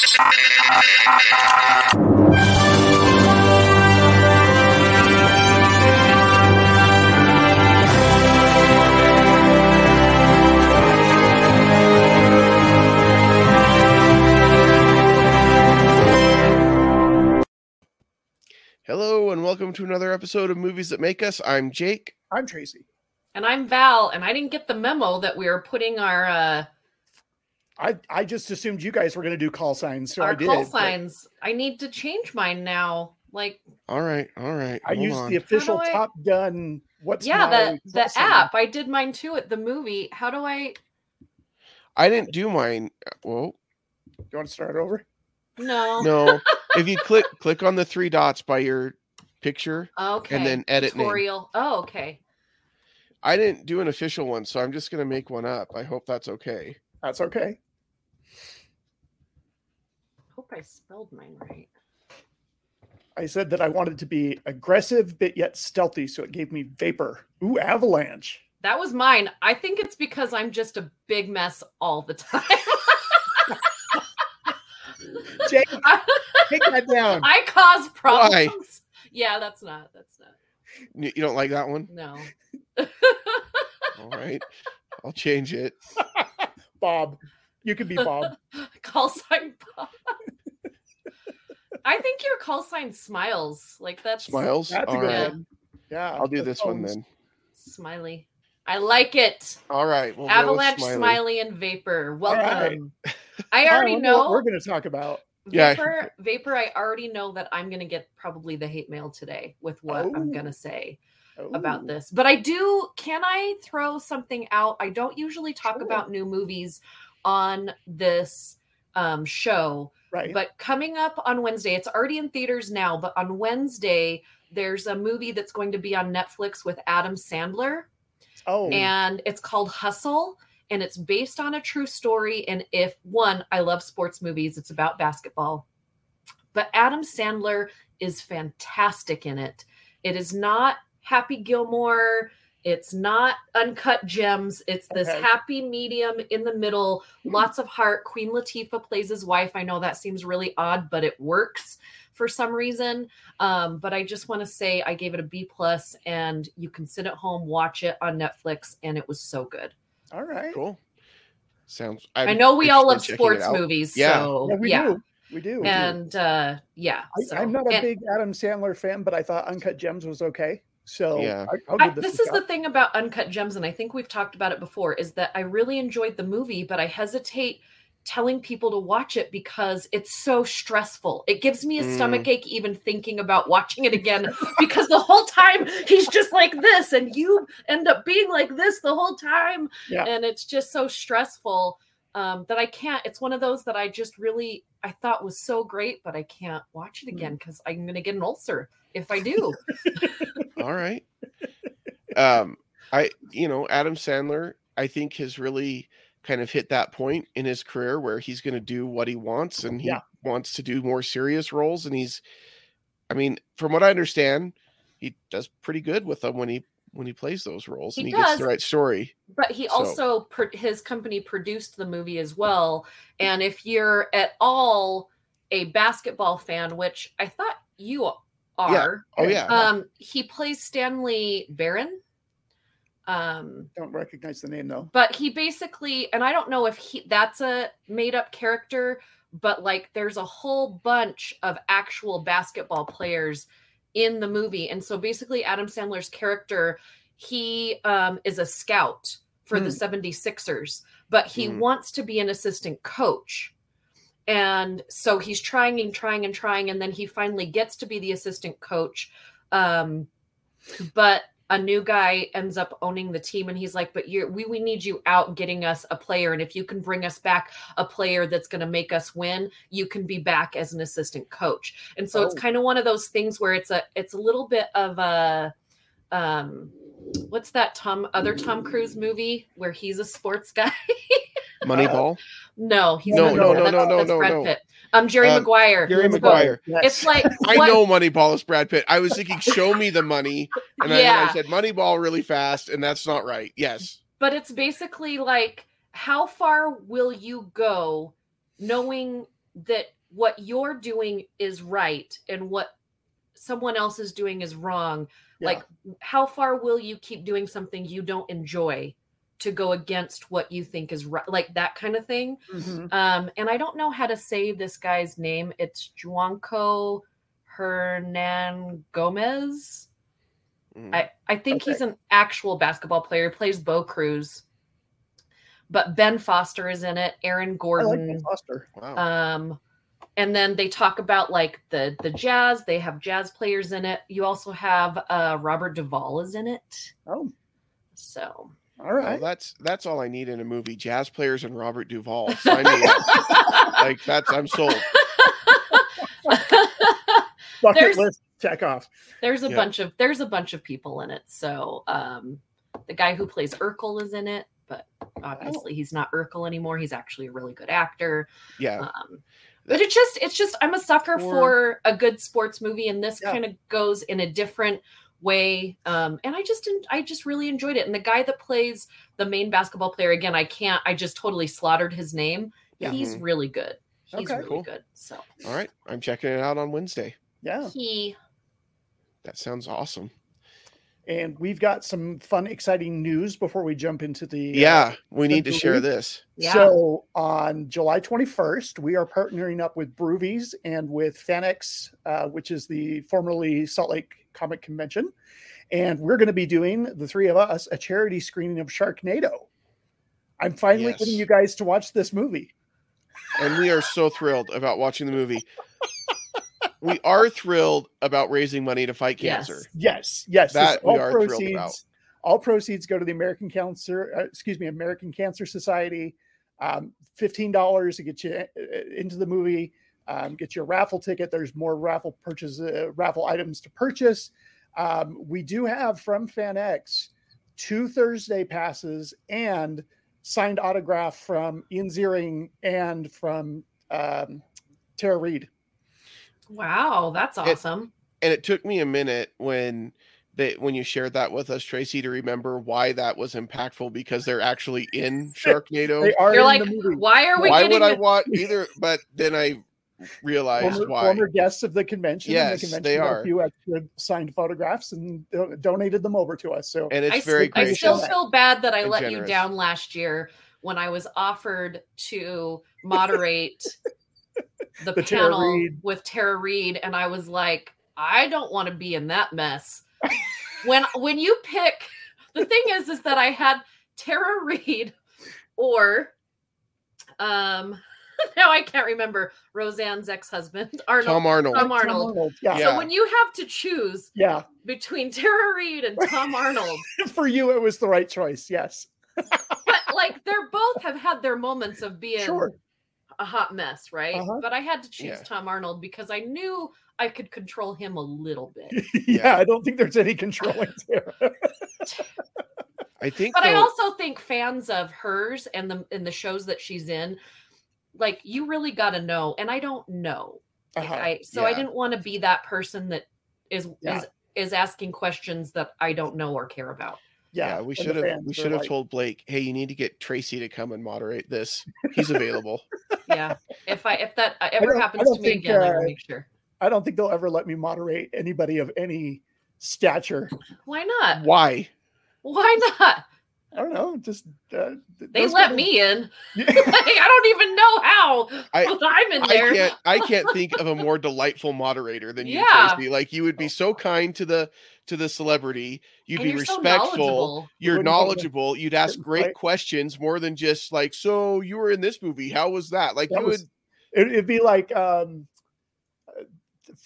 Hello and welcome to another episode of Movies That Make Us. I'm Jake. I'm Tracy. And I'm Val, and I didn't get the memo that we were putting our uh I I just assumed you guys were going to do call signs, so I our did. call but signs. I need to change mine now. Like All right, all right. I used on. the official I- Top Gun. What's yeah, the the sign? app. I did mine too at the movie. How do I I didn't do mine. Uh, Whoa, Do you want to start over? no. no. if you click click on the three dots by your picture, Okay. And then edit name. tutorial. Oh, okay. I didn't do an official one, so I'm just gonna make one up. I hope that's okay. That's okay. Hope I spelled mine right. I said that I wanted to be aggressive but yet stealthy, so it gave me vapor. Ooh, avalanche. That was mine. I think it's because I'm just a big mess all the time. Jake, take that down. I cause problems. Why? Yeah, that's not. That's not. You you don't like that one? No. All right, I'll change it. Bob. You could be Bob. call sign Bob. I think your call sign smiles. Like that's Smiles. That's a All one. Yeah. I'll do the this one then. smiley. I like it. All right, we'll Avalanche, Smiley. smiley. and vapor. Welcome. I I already don't know what we're going to talk about. Yeah. Vapor, vapor. I already know that I'm gonna get probably the hate mail today with what I'm Oh. gonna say Ooh. about this. But I do. Can I throw something out? I don't usually talk Sure. about new movies on this um, show. Right. But coming up on Wednesday, it's already in theaters now, but on Wednesday, there's a movie that's going to be on Netflix with Adam Sandler, oh, and it's called Hustle. And it's based on a true story. And if one, I love sports movies, it's about basketball. But Adam Sandler is fantastic in it. It is not Happy Gilmore. It's not uncut gems. It's this Okay. happy medium in the middle, lots of heart. Queen Latifah plays his wife. I know that seems really odd, but it works for some reason. Um, but I just want to say I gave it a B plus, and you can sit at home, watch it on Netflix, and it was so good. all right. Cool. Sounds. i I'm know we all love interested in checking it sports movies, Yeah. so Yeah, we yeah. do. We do. And uh, yeah, so- I, I'm not a and- big Adam Sandler fan, but I thought Uncut Gems was okay. So Yeah. I, I'll give this, this a is the thing about uncut gems and i think we've talked about it before is that i really enjoyed the movie but i hesitate telling people to watch it because it's so stressful it gives me a Mm. stomach ache even thinking about watching it again because the whole time he's just like this and you end up being like this the whole time Yeah. and it's just so stressful um, that i can't it's one of those that i just really i thought was so great but i can't watch it Mm. again because i'm going to get an ulcer if i do All right. Um, I you know Adam Sandler, I think has really kind of hit that point in his career where he's going to do what he wants, and he Yeah. wants to do more serious roles, and he's, I mean, from what I understand, he does pretty good with them when he when he plays those roles, He and he gets the right story. But he So- also his company produced the movie as well. And if you're at all a basketball fan, which I thought you are, Oh yeah, um, he plays Stanley Barron. Um, Don't recognize the name though. but he basically, and I don't know if he that's a made up character, but like there's a whole bunch of actual basketball players in the movie. And so basically Adam Sandler's character, he um is a scout for the 76ers, but he Hmm. wants to be an assistant coach. And so he's trying and trying and trying, and then he finally gets to be the assistant coach. Um, but a new guy ends up owning the team and he's like but you're we, we need you out getting us a player and if you can bring us back a player that's going to make us win you can be back as an assistant coach and so it's Oh. kind of one of those things where it's a it's a little bit of a um what's that tom other tom cruise movie where he's a sports guy Moneyball. no he's No, not no, that's- no, no, that's no, no. Um jerry Uh, maguire Jerry Jerry So Maguire. Yes. it's like I what- know Moneyball is Brad Pitt. I was thinking, show me the money, and I, Yeah. I said Moneyball really fast, and that's not right. Yes, but it's basically like how far will you go knowing that what you're doing is right and what someone else is doing is wrong Yeah. like how far will you keep doing something you don't enjoy to go against what you think is right like that kind of thing Mhm. um and i don't know how to say this guy's name it's juanco hernan gomez Mm. I, I think he's an actual basketball player. He plays Bo Cruz. But Ben Foster is in it, Aaron like Gordon. Ben Foster. wow. um and then they talk about like the the jazz, they have jazz players in it. You also have uh Robert Duvall is in it. Oh, So all Well, that's that's all I need in a movie: jazz players and Robert Duvall. Sign me up. like that's I'm sold. Bucket there's- list check off. there's a Yeah. bunch of there's a bunch of people in it. So um the guy who plays Urkel is in it, but obviously he's not Urkel anymore. He's actually a really good actor. Yeah, Um, but it's just it's just I'm a sucker For- for a good sports movie, and this Yeah. kind of goes in a different way. Um, and I just en- I just really enjoyed it. And the guy that plays the main basketball player again, I can't I just totally slaughtered his name. Yeah. He's Mhm. really good. He's Okay. really Cool. good. So all right. I'm checking it out on Wednesday. Yeah. he That sounds awesome. And we've got some fun, exciting news before we jump into the. uh, Yeah, we the need to share this. yeah So on July 21st, we are partnering up with Brewvies and with FanX, uh, which is the formerly Salt Lake Comic Convention. And we're going to be doing, the three of us, a charity screening of Sharknado. I'm finally getting you guys to watch this movie. And we are so thrilled about watching the movie. We are thrilled about raising money to fight cancer. Yes, yes. this- That we are thrilled about. all proceeds go to the American Cancer, uh, excuse me, American Cancer Society. Um, Fifteen dollars to get you uh, into the movie. Um, get you a raffle ticket. There's more raffle purchase, uh, raffle items to purchase. Um, we do have from FanX two Thursday passes and signed autograph from Ian Ziering and from um, Tara Reid. Wow that's awesome. And it took me a minute when they when you shared that with us, Tracy, to remember why that was impactful because they're actually in Sharknado. They are You're in like, the movie. why are we why getting would I it? want either? But then I realized former, why. former guests of the convention. and Yes, the convention they are. A few extra signed photographs and do- donated them over to us. So and it's I, very s- I gracious. still feel bad that I and let you down last year when I was offered to moderate the, The panel Reid. with Tara Reid, and I was like, I don't want to be in that mess. when when you pick, the thing is, is that I had Tara Reid or um now I can't remember Roseanne's ex-husband Arnold. Tom Arnold. Tom Arnold. Yeah. Yeah. So when you have to choose Yeah. between Tara Reid and Tom Arnold, For you, it was the right choice. Yes. but like they're both have had their moments of being Sure. A hot mess, right? Uh-huh. But I had to choose Yeah. Tom Arnold because I knew I could control him a little bit. yeah, Yeah. I don't think there's any controlling there. I think But I also think fans of hers and the and the shows that she's in, like you really got to know, and I don't know. Like, Uh-huh. I so I didn't want to be that person that is Yeah. is is asking questions that I don't know or care about. Yeah, yeah, we should have we should have like, told Blake, hey, you need to get Tracy to come and moderate this. He's available. Yeah, if I if that uh, ever happens to me think, again, I uh, will make sure. I don't think they'll ever let me moderate anybody of any stature. Why not? Why? Why not? I don't know. Just uh, They let guys- me in. Yeah. like, I don't even know how. I, I'm in I there. can't I can't think of a more delightful moderator than you, Yeah. Tracy. Like you would be so kind to the to the celebrity. You'd And be you're so respectful. knowledgeable. you're knowledgeable. You'd ask Right. great questions more than just like, so you were in this movie. How was that? Like That you was- would It, it'd be like um,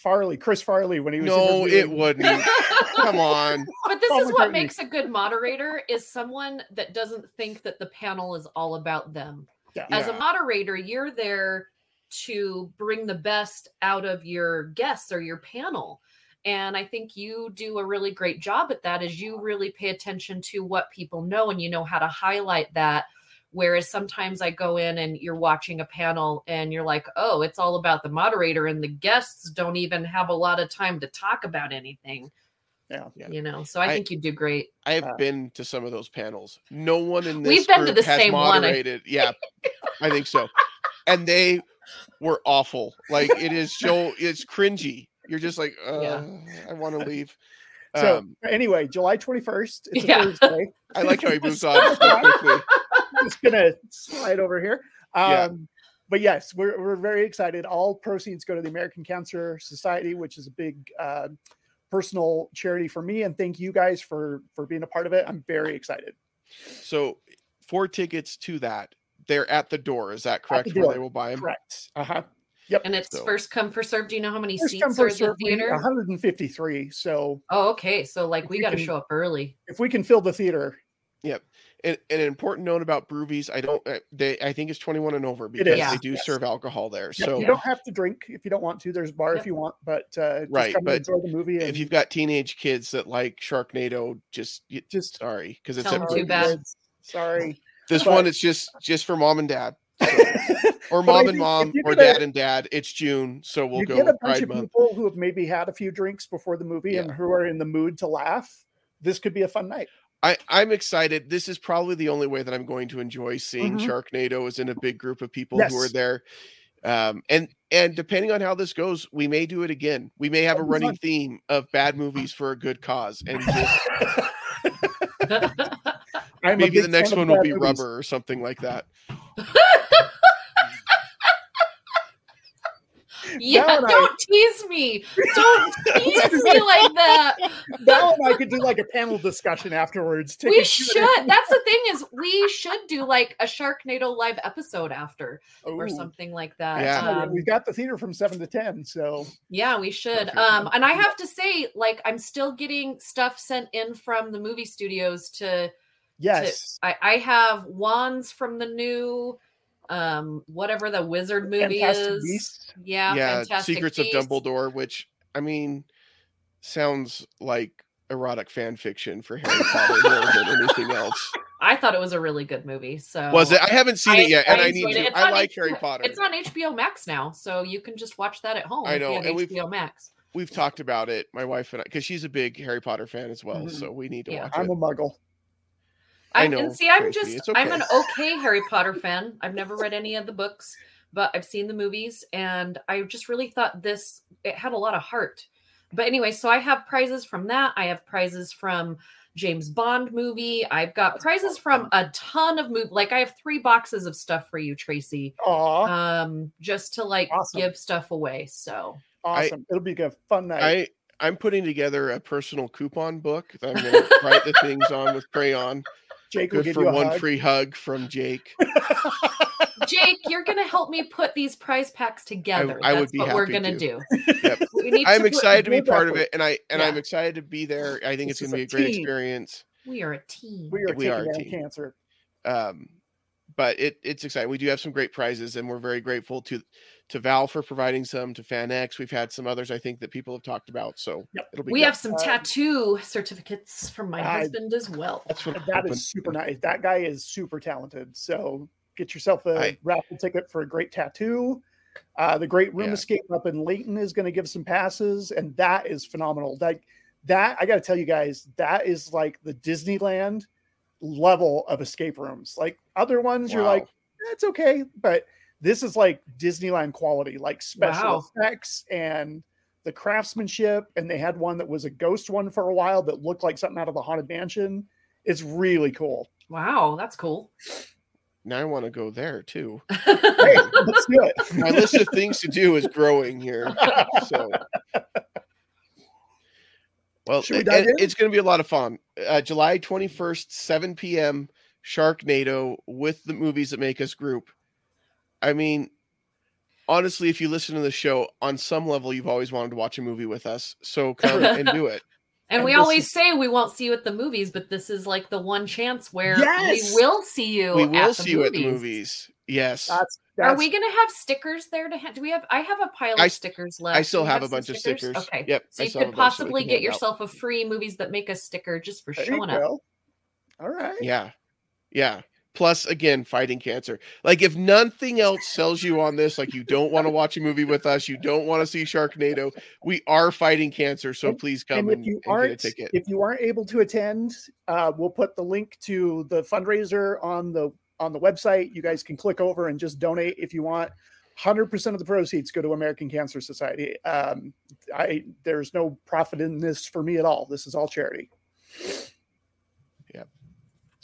Farley, Chris Farley, when he was. no, it wouldn't. Come on. But this Paul is what makes a good moderator is someone that doesn't think that the panel is all about them. Yeah. As a moderator, you're there to bring the best out of your guests or your panel. And I think you do a really great job at that as you really pay attention to what people know and you know how to highlight that. Whereas sometimes I go in and you're watching a panel and you're like, oh, it's all about the moderator, and the guests don't even have a lot of time to talk about anything. Yeah. Yeah. You know, so I, I- think you do great. I have Uh, been to some of those panels. No one in this We've been to the has same one, Yeah, I think so. And they were awful. Like it is so it's cringy. You're just like, uh, Yeah. I want to leave. So Um, anyway, July 21st. It's a Yeah. Thursday. I like how he moves on so quickly. Just gonna slide over here. Um, Yeah. But yes, we're we're very excited. All proceeds go to the American Cancer Society, which is a big uh, personal charity for me. And thank you guys for for being a part of it. I'm very excited. So four tickets to that. They're at the door. Is that correct? the Where they will buy them? Correct. Uh huh. Yep. And it's So- first come first serve. Do you know how many First come seats are in the theater? 153. So Oh, okay. So like we we got to show up early. if we can fill the theater, And, and an important note about Brewvies, I don't. uh, They I think it's 21 and over because is, they do yes. serve alcohol there. Yep, So you don't have to drink if you don't want to. There's a bar Yep. if you want, but uh, just Right, come and but enjoy the movie. And if you've got teenage kids that like Sharknado, just you, just sorry because it's Tell too bad. Sorry. this but- one. It's just just for mom and dad, or But I mom and mom, or get a- dad and dad. It's June, so we'll you go get a with bunch Pride of Month. people who have maybe had a few drinks before the movie and who are in the mood to laugh. This could be a fun night. I, I'm excited. This is probably the only way that I'm going to enjoy seeing Mhm. Sharknado is in a big group of people who are there. Um, and and depending on how this goes, we may do it again. We may have a running theme of bad movies for a good cause, and just maybe the next one will be movies. rubber or something like that. yeah, and I- don't tease me. Don't tease me like that. Val and I could do like a panel discussion afterwards. Take we should. That's the thing is we should do like a Sharknado live episode after or something like that. Yeah. Um, we got the theater from seven to ten, so Yeah, we should. Perfect. Um, and I have to say, like, I'm still getting stuff sent in from the movie studios to. yes, I, I have wands from the new, um, whatever the wizard movie Fantastic is. Beasts. Yeah, yeah, Fantastic Secrets Beasts. of Dumbledore, which I mean sounds like erotic fan fiction for Harry Potter more than anything else. I thought it was a really good movie. So Was it? I haven't seen it yet, and I, need to. it. I like H- Harry Potter. It's on HBO Max now, so you can just watch that at home. I know, have and we've- HBO Max. We've talked about it, my wife and I, because she's a big Harry Potter fan as well. Mhm. So we need to Yeah. watch I'm it. a muggle. I I'm, know, and see, I'm Tracy, just it's I'm an okay Harry Potter fan. I've never read any of the books, but I've seen the movies, and I just really thought this it had a lot of heart. But anyway, so I have prizes from that. I have prizes from James Bond movie. I've got prizes from a ton of movies. Like I have three boxes of stuff for you, Tracy. Aw, Um, just to like Awesome. give stuff away. So awesome! It'll be a fun night. I I'm putting together a personal coupon book that I'm going to write the things on with crayon. Jake will Good give for you a one hug. free hug from Jake. Jake, you're gonna help me put these prize packs together. I would That's be what we're gonna to. do. Yep. We need I'm to excited to be part of it, and I and I'm excited to be there. I think This it's going to be a a great team. experience. We are a team. we are We are a team. cancer. Um, but it it's exciting. We do have some great prizes, and we're very grateful to to Val for providing some to FanX. We've had some others I think that people have talked about, so Yep. it'll be. We good. have some Um, tattoo certificates from my I- husband as well. That's what And I'm That hoping. is super nice. That guy is super talented. So get yourself a I- raffle ticket for a great tattoo. Uh, the Great Room Yeah. Escape up in Layton is going to give some passes, and that is phenomenal. That that I got to tell you guys, that is like the Disneyland level of escape rooms. Like other ones, you're like, that's okay, but this is like Disneyland quality, like special Wow. effects and the craftsmanship. And they had one that was a ghost one for a while that looked like something out of the Haunted Mansion. It's really cool. Wow, that's cool. Now I want to go there too. Hey, let's do it. My list of things to do is growing here. So, well, we it- it- it's going to be a lot of fun. Uh, July 21st, 7 p.m. Sharknado with the movies that make us group. I mean, honestly, if you listen to the show, on some level, you've always wanted to watch a movie with us. So come and do it. and And we always is- say we won't see you at the movies, but this is like the one chance where Yes! we will see you. We at will the see you at the movies. Yes. That's, Are we going to have stickers there to ha- do we have? I have a pile of s- stickers left. I still Do you have a some bunch of stickers. Okay. Yep. So I you could a bunch that we possibly can get hand out. yourself a free movies that make a sticker just for there showing up. All right. Yeah. Yeah. Plus, again, fighting cancer. Like, if nothing else sells you on this, like you don't want to watch a movie with us, you don't want to see Sharknado, we are fighting cancer. So please come and and, if you and get a aren't ticket. if you aren't able to attend uh, we'll put the link to the fundraiser on the on the website you guys can click over and just donate if you want hundred percent of the proceeds go to American Cancer Society. Um, I there's no profit in this for me at all. This is all charity.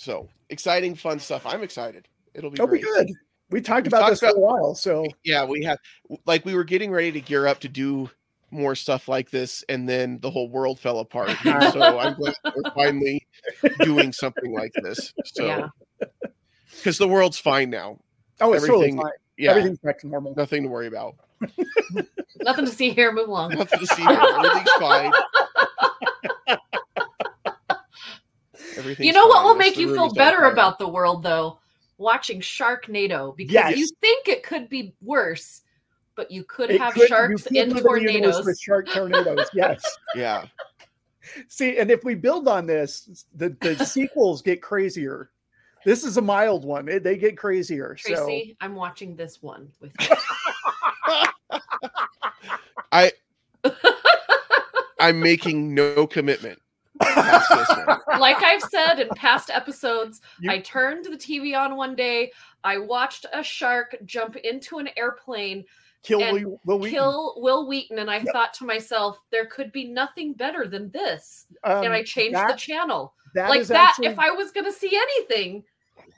So exciting, fun stuff. I'm excited. It'll be It'll be good. We talked We've about talked this for a while, so Yeah, we have like we were getting ready to gear up to do more stuff like this, and then the whole world fell apart. so I'm glad we're finally doing something like this. So Yeah. because the world's fine now. oh, it's totally Everything- fine. Yeah, Everything's back to normal. nothing to worry about. Nothing to see here. Move along. Nothing to see here. Everything's fine. Everything's you know what will It's make you feel better Empire. about the world though watching sharknado because Yes. you think it could be worse but you could It have could- sharks in live tornadoes with shark tornadoes. Yes. Yeah, See, and if we build on this, the, the sequels get crazier. This is a mild one. They- They get crazier. tracy i'm watching this one with you I I'm making no commitment. Past this one. like i've said in past episodes You- i turned the tv on one day i watched a shark jump into an airplane kill and Will, Wil Wheaton. kill Wil Wheaton and i thought to myself there could be nothing better than this Um, and i changed the channel that like that actually- if i was going to see anything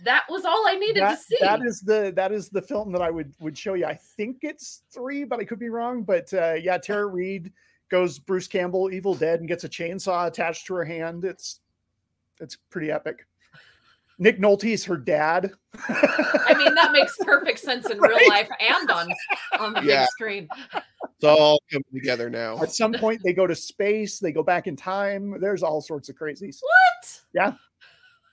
that was all i needed that, to see that is the that is the film that I would would show you. I think it's three, but I could be wrong. But uh, yeah, Tara Reid goes Bruce Campbell, Evil Dead, and gets a chainsaw attached to her hand. It's it's pretty epic. Nick Nolte's her dad. I mean, that makes perfect sense in real life and on on the Yeah. big screen. It's all coming together now. At some point, they go to space. They go back in time. There's all sorts of crazies. What? Yeah,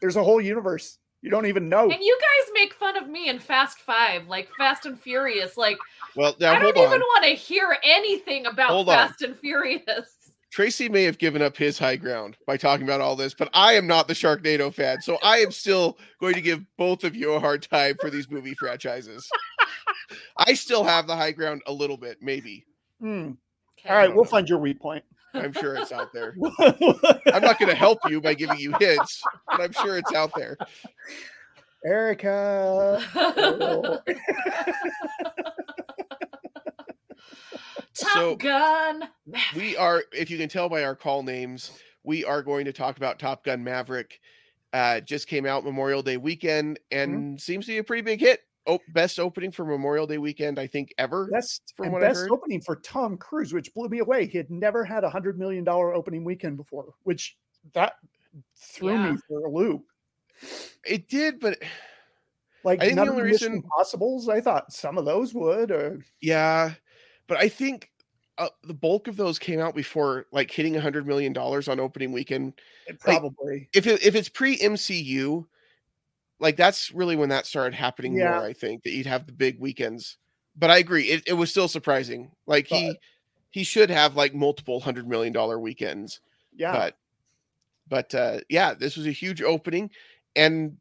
there's a whole universe you don't even know. And you guys make fun of me in Fast Five, like Fast and Furious. Like Well, now I don't on. even want to hear anything about Hold on. Fast and Furious. Tracy may have given up his high ground by talking about all this, but I am not the Sharknado fan, so I am still going to give both of you a hard time for these movie franchises. I still have the high ground a little bit, maybe. Hmm. Okay. All right, we'll find your weak point. I'm sure it's out there. I'm not going to help you by giving you hints, but I'm sure it's out there. Erica. Oh. Top So- Gun. We are, if you can tell by our call names, we are going to talk about Top Gun Maverick. Uh, just came out Memorial Day weekend and seems to be a pretty big hit. Oh, best opening for Memorial Day weekend, I think, ever. Best From and what I best heard. opening for Tom Cruise, which blew me away. He had never had a hundred million dollar opening weekend before, which that threw Yeah. me for a loop. It did, but Like I think the none of only the Mission reason- Impossibles, I thought some of those would. Or Yeah, but I think uh, the bulk of those came out before like hitting a hundred million dollars on opening weekend. probably. If it, if it's pre MCU, like that's really when that started happening Yeah. more. I think that you'd have the big weekends. But I agree, it, it was still surprising. Like he he should have like multiple hundred million dollar weekends. yeah. But but uh, yeah, this was a huge opening, and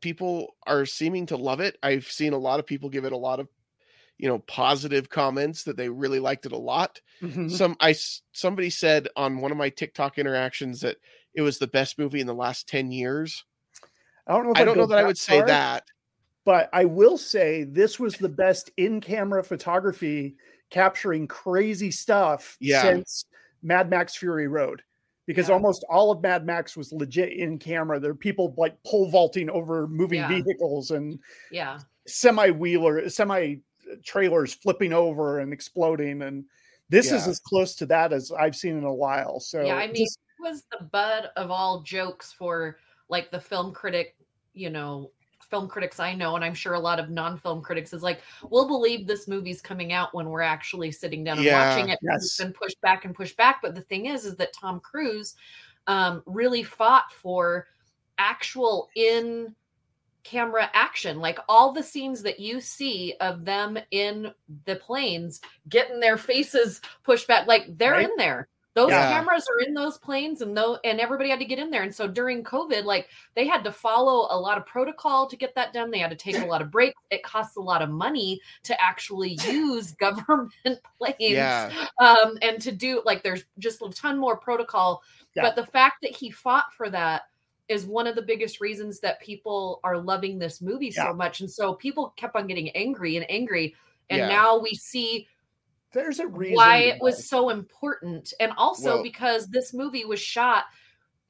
people are seeming to love it. I've seen a lot of people give it a lot of you know positive comments that they really liked it a lot Mhm. some i somebody said on one of my tiktok interactions that it was the best movie in the last 10 years I don't know. If i don't know that i would say far, that but I will say this was the best in-camera photography capturing crazy stuff Yeah. since Mad Max Fury Road. Because Yeah. almost all of Mad Max was legit in camera. There are people like pole vaulting over moving Yeah. vehicles and Yeah. semi wheeler, semi trailers flipping over and exploding. And this is as close to that as I've seen in a while. So yeah, I mean, just- it was the butt of all jokes for like the film critic, you know, film critics I know, and I'm sure a lot of non-film critics is like, we'll believe this movie's coming out when we're actually sitting down and Yeah. watching it. Yes. It's been pushed back and pushed back. But the thing is, is that Tom Cruise um, really fought for actual in camera action like all the scenes that you see of them in the planes getting their faces pushed back like they're Right. in there those Yeah. cameras are in those planes and though and everybody had to get in there. And so during covid like they had to follow a lot of protocol to get that done. They had to take a lot of breaks. It costs a lot of money to actually use government planes yeah. um and to do like there's just a ton more protocol. Yeah. but the fact that he fought for that is one of the biggest reasons that people are loving this movie so much. And so people kept on getting angry and angry. And now we see There's a reason why it was so important. And also Well- because this movie was shot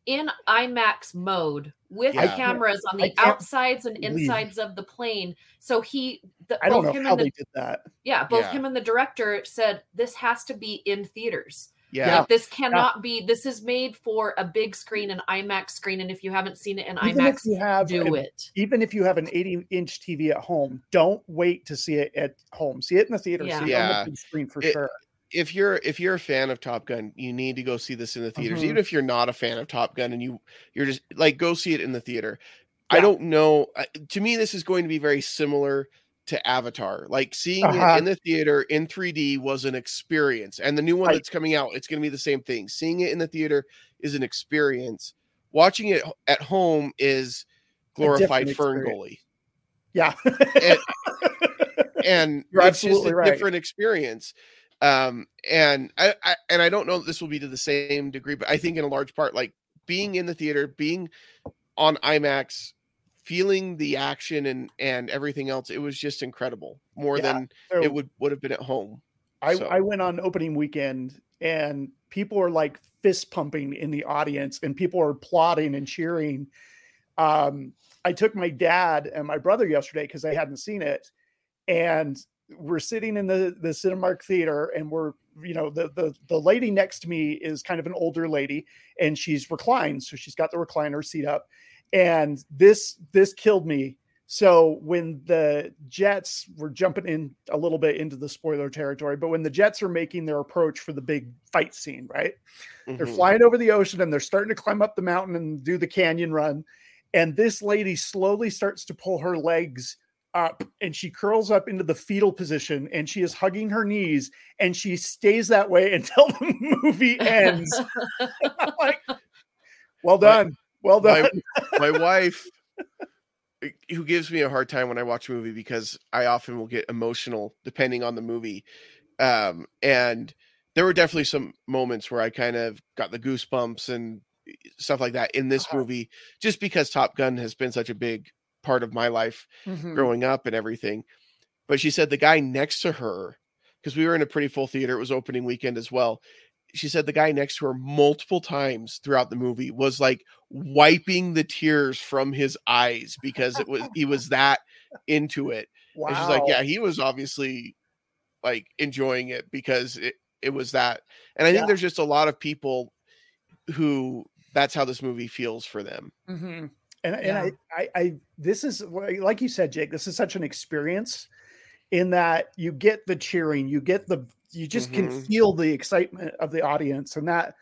in IMAX mode with Yeah. cameras on the outsides and believe- insides of the plane. So he, the, I don't both know him how and the they did that. yeah, both Yeah. him and the director said this has to be in theaters. Yeah. Like, this cannot be. This is made for a big screen, an IMAX screen, and if you haven't seen it in Even if IMAX, you have do an- it. even if you have an 80 inch TV at home, don't wait to see it at home. See it in the theater. Yeah. See it on the big screen for It- sure. if you're if you're a fan of Top Gun, you need to go see this in the theaters. Mhm. Even if you're not a fan of Top Gun and you you're just like go see it in the theater. I don't know. To me, this is going to be very similar to Avatar. Like seeing Uh-huh. it in the theater in 3D was an experience, and the new one that's coming out, it's going to be the same thing. Seeing it in the theater is an experience. Watching it at home is glorified Fern. Gully, Yeah. And- and You're it's just a right. different experience um and I, I and i don't know this will be to the same degree but i think in a large part like being in the theater being on imax feeling the action and and everything else it was just incredible more Yeah, than So it would would have been at home I, so. I went on opening weekend and people are like fist pumping in the audience and people are applauding and cheering. Um, I took my dad and my brother yesterday because they hadn't seen it. And we're sitting in the, the Cinemark theater and we're, you know, the, the, the lady next to me is kind of an older lady and she's reclined. So she's got the recliner seat up. And this, this killed me so when the Jets were jumping in a little bit into the spoiler territory, but when the Jets are making their approach for the big fight scene, right? They're Mhm. flying over the ocean and they're starting to climb up the mountain and do the canyon run. And this lady slowly starts to pull her legs up and she curls up into the fetal position and she is hugging her knees and she stays that way until the movie ends. Like, well done. Well done. my, my wife eh, who gives me a hard time when I watch a movie because I often will get emotional depending on the movie. Um, and there were definitely some moments where I kind of got the goosebumps and eh, stuff like that in this Uh-huh. movie, just because Top Gun has been such a big part of my life Mhm. growing up and everything. But she said the guy next to her, because we were in a pretty full theater, it was opening weekend as well. She said the guy next to her multiple times throughout the movie was like wiping the tears from his eyes because it was he was that into it. Wow. And she's like, yeah, he was obviously like enjoying it because it it was that. And I think there's just a lot of people who that's how this movie feels for them. hmm And, and I, I, I, this is like you said, Jake. This is such an experience in that you get the cheering, you get the, you just can Mhm. feel the excitement of the audience, and that,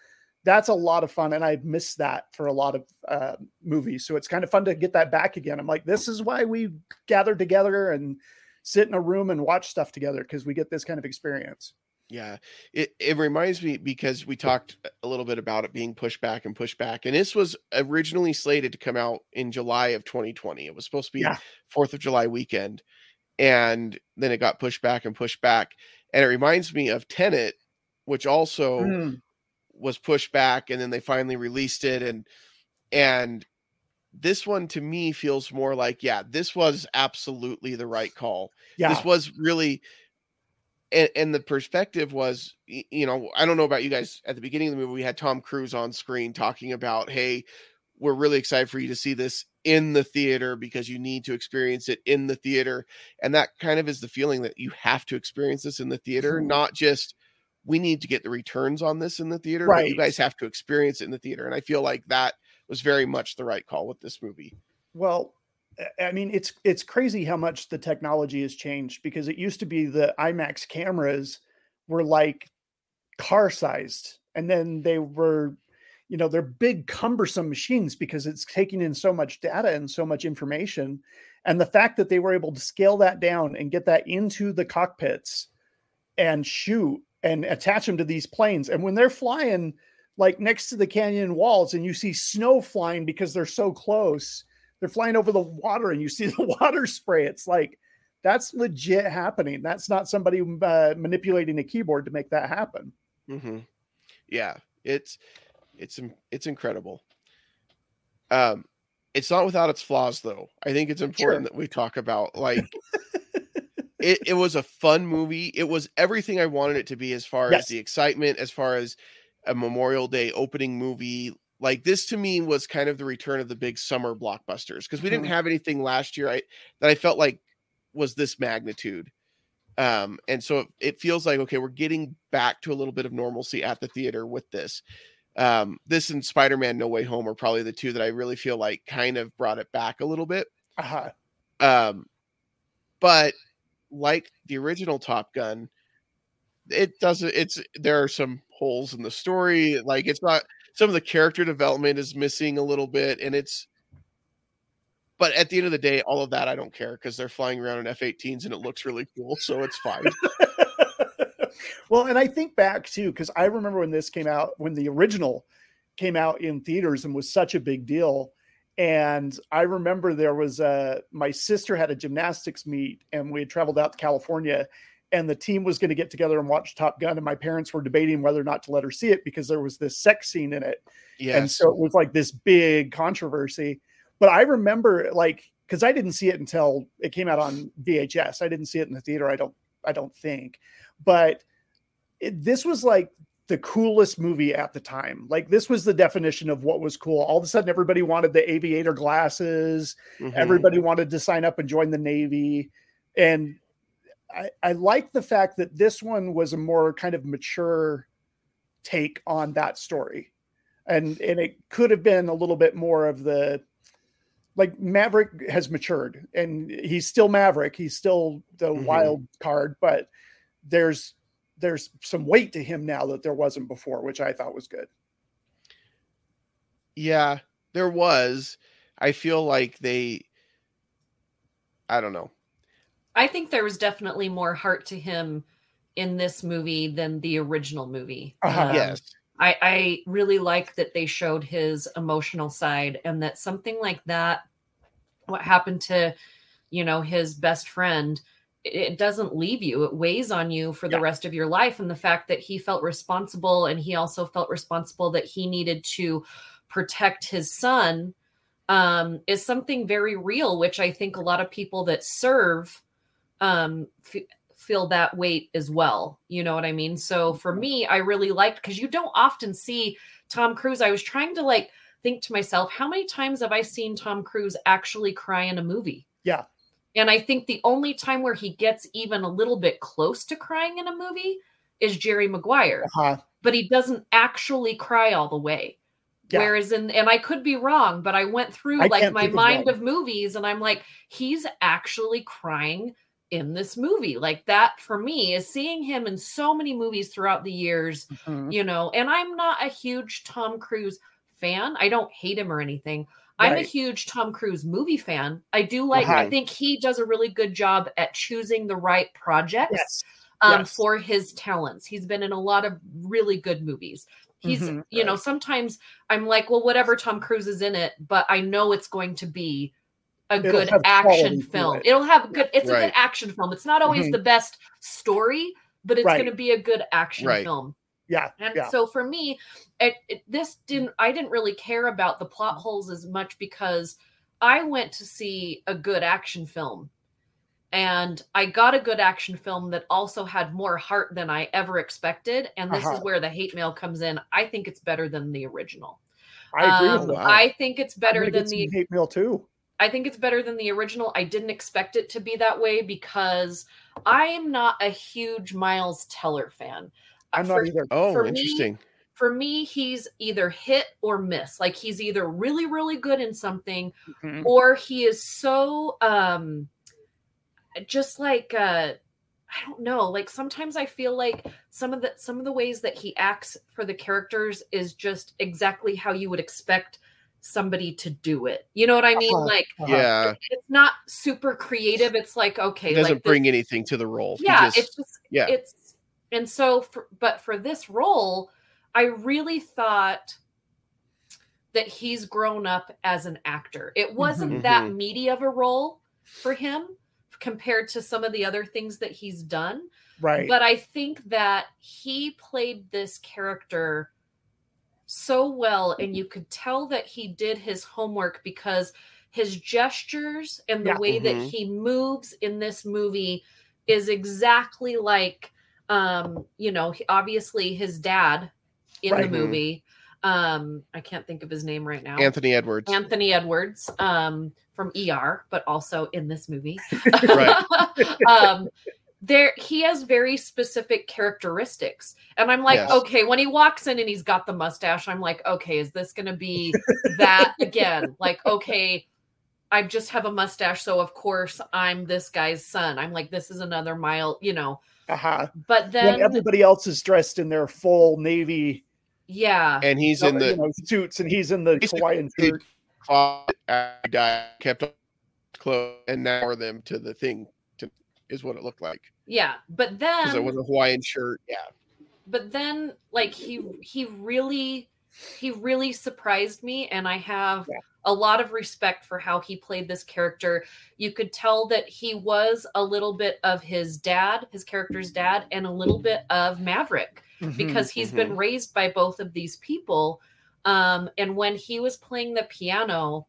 that's a lot of fun. And I've missed that for a lot of uh, movies, so it's kind of fun to get that back again. I'm like, this is why we gather together and sit in a room and watch stuff together because we get this kind of experience. Yeah, it, it reminds me because we talked a little bit about it being pushed back and pushed back, and this was originally slated to come out in July of 2020. It was supposed to be Yeah. Fourth of July weekend, and then it got pushed back and pushed back. And it reminds me of Tenet, which also Mm, was pushed back, and then they finally released it, and and this one to me feels more like yeah, this was absolutely the right call. Yeah, this was really and, and the perspective was you know i don't know about you guys at the beginning of the movie we had tom cruise on screen talking about hey we're really excited for you to see this in the theater because you need to experience it in the theater. And that kind of is the feeling that you have to experience this in the theater not just we need to get the returns on this in the theater but you guys have to experience it in the theater and i feel like that was very much the right call with this movie. Well, I- I mean, it's it's crazy how much the technology has changed because it used to be the IMAX cameras were like car sized, and then they were, you know, they're big cumbersome machines because it's taking in so much data and so much information, and the fact that they were able to scale that down and get that into the cockpits and shoot and attach them to these planes, and when they're flying like next to the canyon walls and you see snow flying because they're so close they're flying over the water and you see the water spray it's like that's legit happening that's not somebody uh, manipulating a keyboard to make that happen hmm Yeah, it's it's it's incredible. Um, it's not without its flaws, though. I think it's important that we talk about like it, it was a fun movie. It was everything I wanted it to be as far Yes. as the excitement, as far as a Memorial Day opening movie. Like this to me was kind of the return of the big summer blockbusters because we didn't Mhm. have anything last year I, that I felt like was this magnitude. Um, and so it, it feels like okay, we're getting back to a little bit of normalcy at the theater with this. Um, this and Spider-Man No Way Home are probably the two that I really feel like kind of brought it back a little bit. Uh-huh. Um, but like the original Top Gun, it doesn't. It's there are some holes in the story. Like it's not. Some of the character development is missing a little bit, and it's. But at the end of the day, all of that I don't care because they're flying around in F-18s and it looks really cool, so it's fine. well, and I think back too, because I remember when this came out, when the original came out in theaters and was such a big deal. And I remember there was a my sister had a gymnastics meet and we had traveled out to California and the team was going to get together and watch Top Gun. And my parents were debating whether or not to let her see it because there was this sex scene in it. Yes. And so it was like this big controversy. But I remember like because I didn't see it until it came out on VHS. I didn't see it in the theater. I don't I don't think. But it, this was like the coolest movie at the time. Like this was the definition of what was cool. All of a sudden everybody wanted the aviator glasses. Mhm. Everybody wanted to sign up and join the Navy. And I, I like the fact that this one was a more kind of mature take on that story. And and it could have been a little bit more of the like Maverick has matured and he's still Maverick. He's still the Mhm. wild card, but there's there's some weight to him now that there wasn't before, which I thought was good. Yeah, there was. I feel like they. I don't know. I think there was definitely more heart to him in this movie than the original movie. Uh-huh. Um, yes. I, I really like that they showed his emotional side and that something like that, what happened to, you know, his best friend, it, doesn't leave you. It weighs on you for the Yeah. rest of your life. And the fact that he felt responsible and he also felt responsible that he needed to protect his son um, is something very real, which I think a lot of people that serve um, f- feel that weight as well. You know what I mean? So for me, I really liked because you don't often see Tom Cruise. I was trying to like think to myself, how many times have I seen Tom Cruise actually cry in a movie? Yeah. And I think the only time where he gets even a little bit close to crying in a movie is Jerry Maguire, Uh-huh. but he doesn't actually cry all the way. Yeah. Whereas in and I could be wrong, but I went through I like my mind of movies and I'm like, he's actually crying in this movie. Like that for me is seeing him in so many movies throughout the years, Mhm. you know, and I'm not a huge Tom Cruise fan. I don't hate him or anything. I'm a huge Tom Cruise movie fan. I do like I Uh-huh. think he does a really good job at choosing the right projects Yes. um, Yes. for his talents. He's been in a lot of really good movies. He's, Mhm, you know, sometimes I'm like, well, whatever Tom Cruise is in it, but I know it's going to be a It'll good action film. it. It'll have good, it's a good action film. It's not always Mhm. the best story, but it's Right. going to be a good action Right. film. Yeah. And Yeah. so for me, it, it, this didn't, I didn't really care about the plot holes as much because I went to see a good action film. And I got a good action film that also had more heart than I ever expected. And this is Uh-huh. where the hate mail comes in. I think it's better than the original. I agree Um. Wow. I think it's better than the hate mail too. I think it's better than the original. I didn't expect it to be that way because I am not a huge Miles Teller fan. I'm for, not either. Oh, for me- interesting. For me, he's either hit or miss. Like he's either really, really good in something, Mhm. or he is so um just like uh I don't know. Like sometimes I feel like some of the some of the ways that he acts for the characters is just exactly how you would expect somebody to do it. You know what I mean? Uh-huh. Like Uh-huh. Yeah, it's not super creative. It's like okay, he doesn't like this- bring anything to the role. Yeah, just- it's just yeah. it's and so for, but for this role, I really thought that he's grown up as an actor. It wasn't Mhm. that meaty of a role for him compared to some of the other things that he's done. Right. But I think that he played this character so well, and you could tell that he did his homework because his gestures and the Yeah. way that Mhm. he moves in this movie is exactly like um you know obviously his dad in Right. the movie um i can't think of his name right now Anthony Edwards. anthony edwards um from er but also in this movie Right. um there he has very specific characteristics and i'm like Yes. okay when he walks in and he's got the mustache i'm like okay is this gonna be that again like okay i just have a mustache so of course i'm this guy's son i'm like this is another mile you know Uh-huh. but When then everybody else is dressed in their full navy yeah and he's in you the know, suits, and he's in the Basically, Hawaiian he- shirt. closet after he died, kept up clothes and now wore them to the thing to is what it looked like yeah but because it was a Hawaiian shirt. Yeah, but then like he he really he really surprised me and i have Yeah. A lot of respect for how he played this character you could tell that he was a little bit of his dad his character's dad and a little bit of maverick Mhm. because he's Mm-hmm. been raised by both of these people um and when he was playing the piano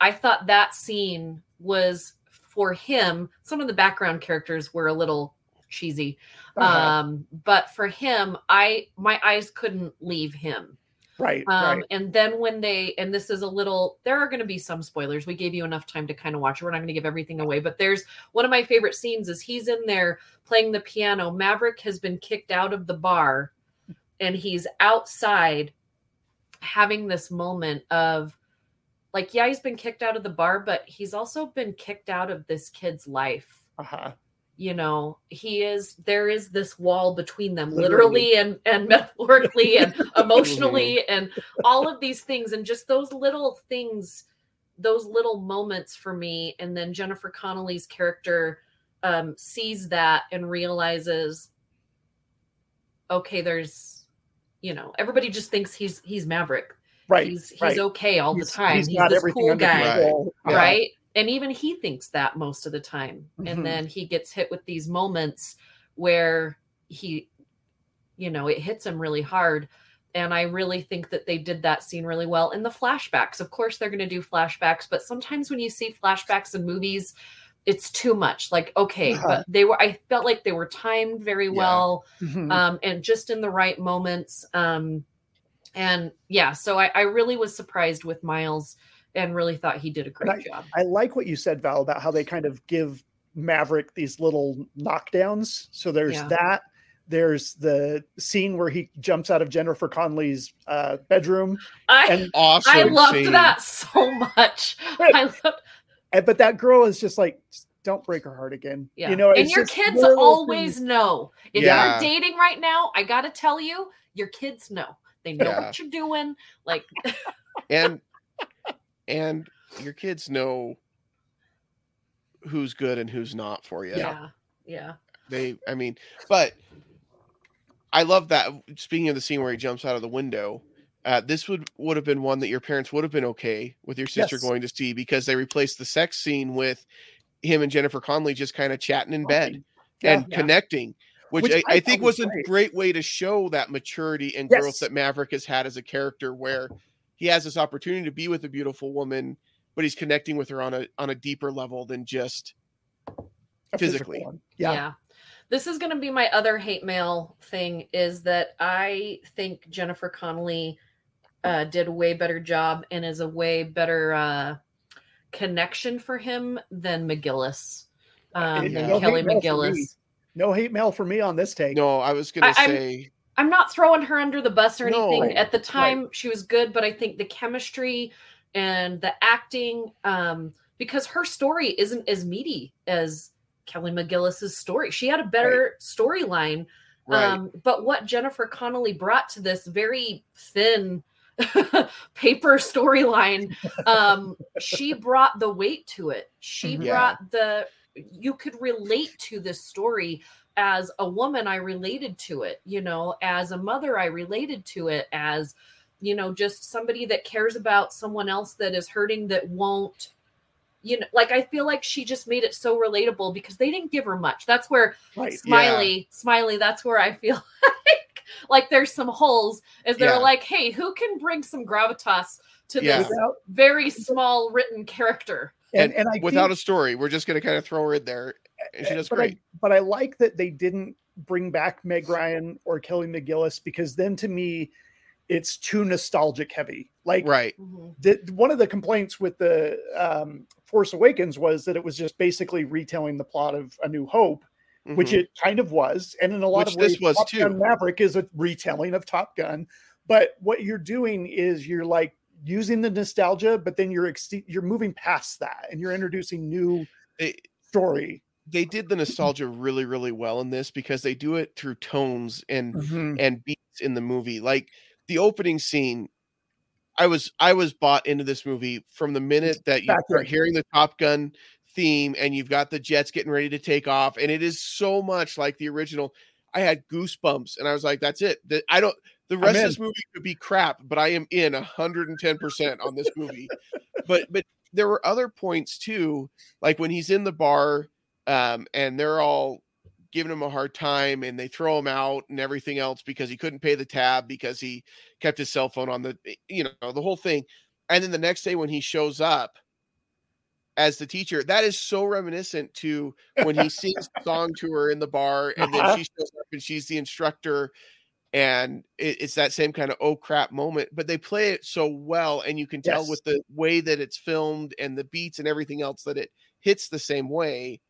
i thought that scene was for him some of the background characters were a little cheesy Uh-huh. um but for him i my eyes couldn't leave him right, um right. and then when they and this is a little there are going to be some spoilers we gave you enough time to kind of watch it we're not going to give everything away but there's one of my favorite scenes is he's in there playing the piano maverick has been kicked out of the bar and he's outside having this moment of like yeah he's been kicked out of the bar but he's also been kicked out of this kid's life Uh-huh. You know he is there is this wall between them Literally. literally, and and metaphorically and emotionally and all of these things and just those little things those little moments for me and then jennifer connelly's character um sees that and realizes okay there's you know everybody just thinks he's he's maverick Right. he's he's right. okay all the time he's, got this cool guy. Right. Uh-huh. right and even he thinks that most of the time Mhm. and then he gets hit with these moments where he you know it hits him really hard and i really think that they did that scene really well in the flashbacks of course they're going to do flashbacks but sometimes when you see flashbacks in movies it's too much like okay Uh-huh. but they were i felt like they were timed very Yeah. well Mhm. um, and just in the right moments. Um, and yeah, so I, I really was surprised with Miles and really thought he did a great job. I like what you said, Val, about how they kind of give Maverick these little knockdowns. So there's Yeah. that. There's the scene where he jumps out of Jennifer Connelly's uh, bedroom, I and, awesome. I loved scene. that so much. I loved, and but that girl is just like, don't break her heart again. yeah. You know, and your kids one of those always things- know if Yeah. you're dating right now. I got to tell you, your kids know. They know Yeah. what you're doing. Like, and and your kids know who's good and who's not for you. yeah, yeah, They, I mean, but I love that. Speaking of the scene where he jumps out of the window, uh, this would would have been one that your parents would have been okay with your sister Yes. going to see because they replaced the sex scene with him and Jennifer Connelly just kind of chatting in bed Yeah. and Yeah. connecting. Which, Which I, I I think was was a great. great way to show that maturity and growth that Maverick has had as a character, where he has this opportunity to be with a beautiful woman, but he's connecting with her on a on a deeper level than just a physical physically. yeah. Yeah. This is going to be my other hate mail thing is that I think Jennifer Connelly uh, did a way better job and is a way better uh, connection for him than McGillis, um, Hey, than no Kelly hate mail for me. McGillis. No hate mail for me on this take. no. I was gonna say I'm not throwing her under the bus or No. anything. Right. At the time, she was good, but I think the chemistry and the acting, um, because her story isn't as meaty as Kelly McGillis's story. She had a better storyline. right. Um, but what Jennifer Connelly brought to this very thin paper storyline, um, she brought the weight to it. She Mhm. Yeah. brought the you could relate to this story as a woman i related to it you know as a mother i related to it as you know just somebody that cares about someone else that is hurting that won't you know like i feel like she just made it so relatable because they didn't give her much that's where Right. smiley smiley that's where i feel like like there's some holes as they're Yeah. like hey who can bring some gravitas to Yeah. this very small written character and, and, and I without think, a story, we're just gonna kind of throw her in there. And she does but great. I, but I like that they didn't bring back Meg Ryan or Kelly McGillis because then to me, it's too nostalgic heavy. Like right. Mhm. the, one of the complaints with the um, Force Awakens was that it was just basically retelling the plot of A New Hope, which Mhm. it kind of was, and in a lot Which of ways, this was Top too. Gun Maverick is a retelling of Top Gun. But what you're doing is you're like using the nostalgia, but then you're ex- you're moving past that, and you're introducing new They, story. They did the nostalgia really, really well in this because they do it through tones and Mm-hmm. and beats in the movie. Like the opening scene, I was I was bought into this movie from the minute that you start in. hearing the Top Gun theme and you've got the jets getting ready to take off, and it is so much like the original. I had goosebumps, and I was like, "That's it." The- I don't. The rest of this movie could be crap, but I am in hundred and ten percent on this movie. but but there were other points too, like when he's in the bar, um, and they're all giving him a hard time and they throw him out and everything else because he couldn't pay the tab because he kept his cell phone on the you know the whole thing and then the next day when he shows up as the teacher that is so reminiscent to when he sings the song to her in the bar and then she shows up and she's the instructor and it, it's that same kind of oh crap moment but they play it so well and you can tell Yes. with the way that it's filmed and the beats and everything else that it hits the same way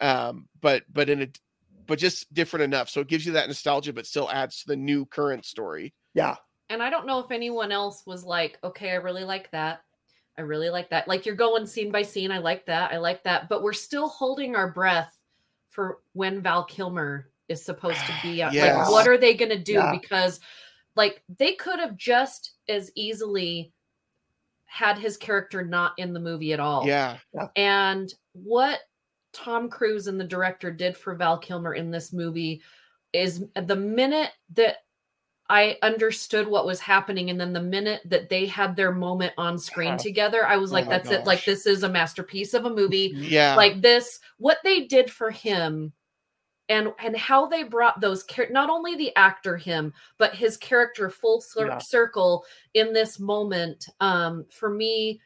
um but but in a but just different enough so it gives you that nostalgia but still adds to the new current story Yeah, And I don't know if anyone else was like, okay, I really like that. I really like that. Like you're going scene by scene. I like that. I like that. But we're still holding our breath for when Val Kilmer is supposed to be out. Yes. Like, what are they going to do? Yeah. Because, like, they could have just as easily had his character not in the movie at all. yeah And what Tom Cruise and the director did for Val Kilmer in this movie is the minute that I understood what was happening, and then the minute that they had their moment on screen Uh-huh. together, I was Oh like, my that's it. Like, this is a masterpiece of a movie. yeah Like, this, what they did for him. And, and how they brought those char- not only the actor him but his character full cir- Yeah. circle in this moment um for me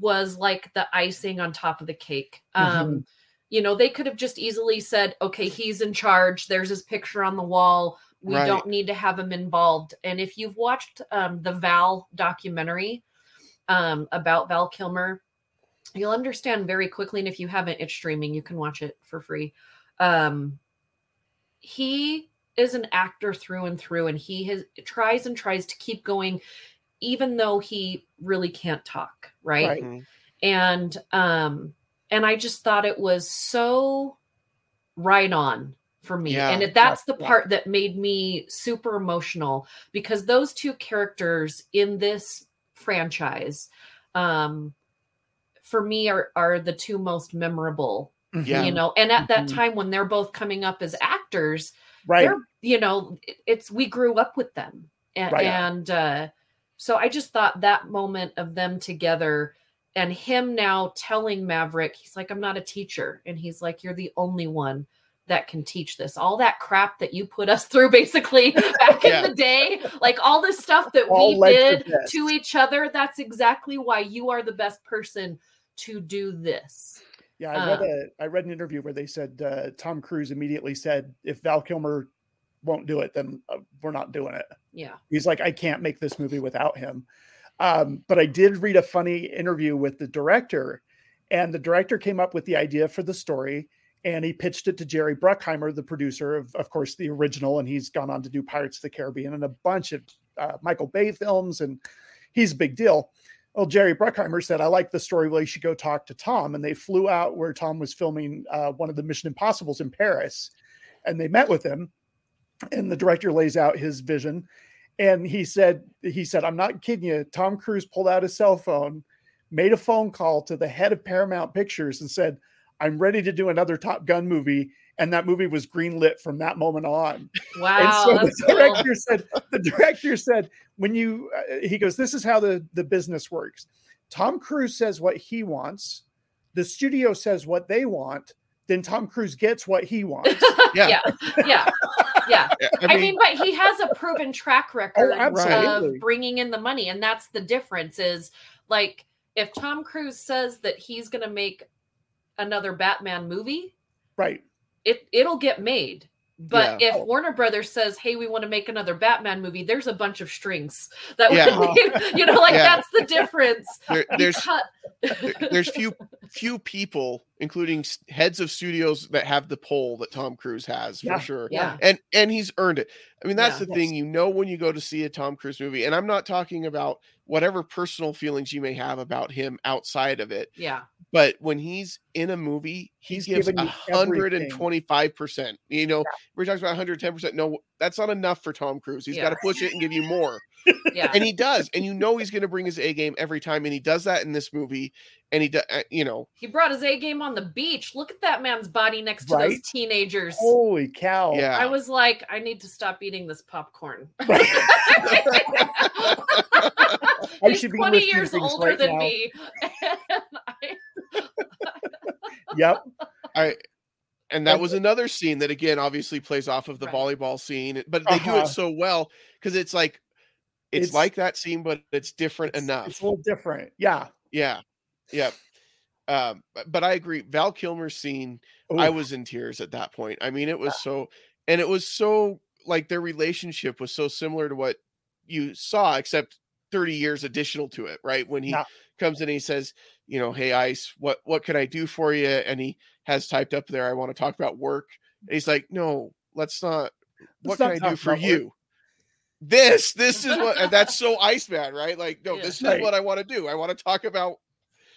was like the icing on top of the cake. Um, you know, they could have just easily said, okay, he's in charge. There's his picture on the wall. We Right. don't need to have him involved. And if you've watched um, the Val documentary um, about Val Kilmer, you'll understand very quickly. And if you haven't, it's streaming. You can watch it for free. Um, he is an actor through and through, and he has tries and tries to keep going, even though he really can't talk. Right Right. Mhm. and um and i just thought it was so right on for me Yeah. and it, that's the Yeah. part that made me super emotional because those two characters in this franchise um for me are are the two most memorable Yeah. you know and at that Mhm. time when they're both coming up as actors right. they're you know it's we grew up with them and, Right. and uh so i just thought that moment of them together and him now telling maverick he's like i'm not a teacher and he's like you're the only one that can teach this all that crap that you put us through basically back Yeah. in the day like all this stuff that All we did to each other that's exactly why you are the best person to do this Yeah, I read Uh, a I read an interview where they said uh, Tom Cruise immediately said, "If Val Kilmer won't do it, then uh, we're not doing it." yeah He's like, "I can't make this movie without him." Um, but I did read a funny interview with the director, and the director came up with the idea for the story, and he pitched it to Jerry Bruckheimer, the producer of, of course, the original, and he's gone on to do Pirates of the Caribbean and a bunch of uh, Michael Bay films, and he's a big deal. Well, Jerry Bruckheimer said, I like the story. Well, you should go talk to Tom. And they flew out where Tom was filming uh, one of the Mission Impossibles in Paris. And they met with him. And the director lays out his vision. And he said, he said, I'm not kidding you. Tom Cruise pulled out his cell phone, made a phone call to the head of Paramount Pictures and said, I'm ready to do another Top Gun movie. And that movie was greenlit from that moment on wow and so that's the cool. director said the director said when you uh, he goes this is how the the business works tom cruise says what he wants the studio says what they want then tom cruise gets what he wants Yeah. yeah yeah yeah Yeah, I mean, but he has a proven track oh, record Oh, of bringing in the money, and that's the difference. Is like if Tom Cruise says that he's going to make another Batman movie, Right. it it'll get made. But Yeah. if Warner Brothers says, "Hey, we want to make another Batman movie," there's a bunch of strings that Yeah. would be, you know, like Yeah. that's the difference. There, there's there- there's few few people, including heads of studios, that have the pull that Tom Cruise has Yeah. for sure. yeah, and and he's earned it. I mean, that's Yeah. the thing. You know when you go to see a Tom Cruise movie, and I'm not talking about whatever personal feelings you may have about him outside of it, yeah, but when he's in a movie, he He's gives given a you hundred and everything. twenty five percent. You know, we're talking about 110 percent. No, that's not enough for Tom Cruise. He's Yeah. got to push it and give you more, yeah. and he does. And you know he's going to bring his A game every time, and he does that in this movie. And he does, uh, you know, He brought his A game on the beach. Look at that man's body next to Right? those teenagers. Holy cow. yeah. I was like, I need to stop eating this popcorn. I He's should be 20 years older right than now. me. And I- Yep. I and that was another scene that again obviously plays off of the Right. volleyball scene, but they do Uh-huh. it so well because it's like it's, It's- like that scene, but it's different It's, enough. it's a little different. Yeah. yeah, yeah. Um, but, but I agree. Val Kilmer's scene, I was in tears at that point. I mean, it was so, and it was so like their relationship was so similar to what you saw, except thirty years additional to it. Right when he Yeah. comes in, and he says, you know, hey Ice, what what can I do for you? And he has typed up there, I want to talk about work. And he's like, no, let's not. What Let's can not I do for about work." you? This, this is what, and that's so Iceman, right? Like, no, Yeah. this is what I want to do. I want to talk about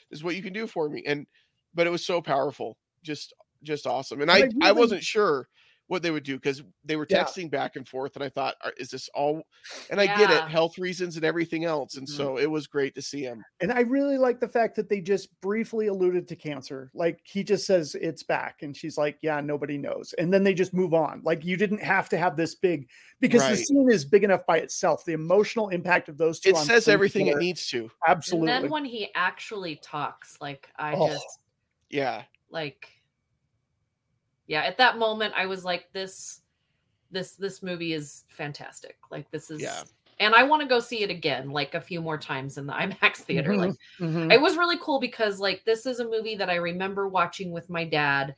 this is what you can do for me. And, but it was so powerful, just, just awesome. And And I, I I wasn't sure what they would do because they were Yeah. texting back and forth, and I thought, is this all? And I get it, health reasons and everything else. And Mhm. so it was great to see him. And I really like the fact that they just briefly alluded to cancer. Like he just says it's back, and she's like, "Yeah, nobody knows." And then they just move on. Like you didn't have to have this big because the scene is big enough by itself. The emotional impact of those two. It on says screen everything it needs to. Absolutely. And then when he actually talks, like I Oh. just Yeah. like yeah, at that moment I was like this this this movie is fantastic. Like this is Yeah. and I want to go see it again like a few more times in the IMAX theater. Mhm. Like Mhm. it was really cool because like this is a movie that I remember watching with my dad.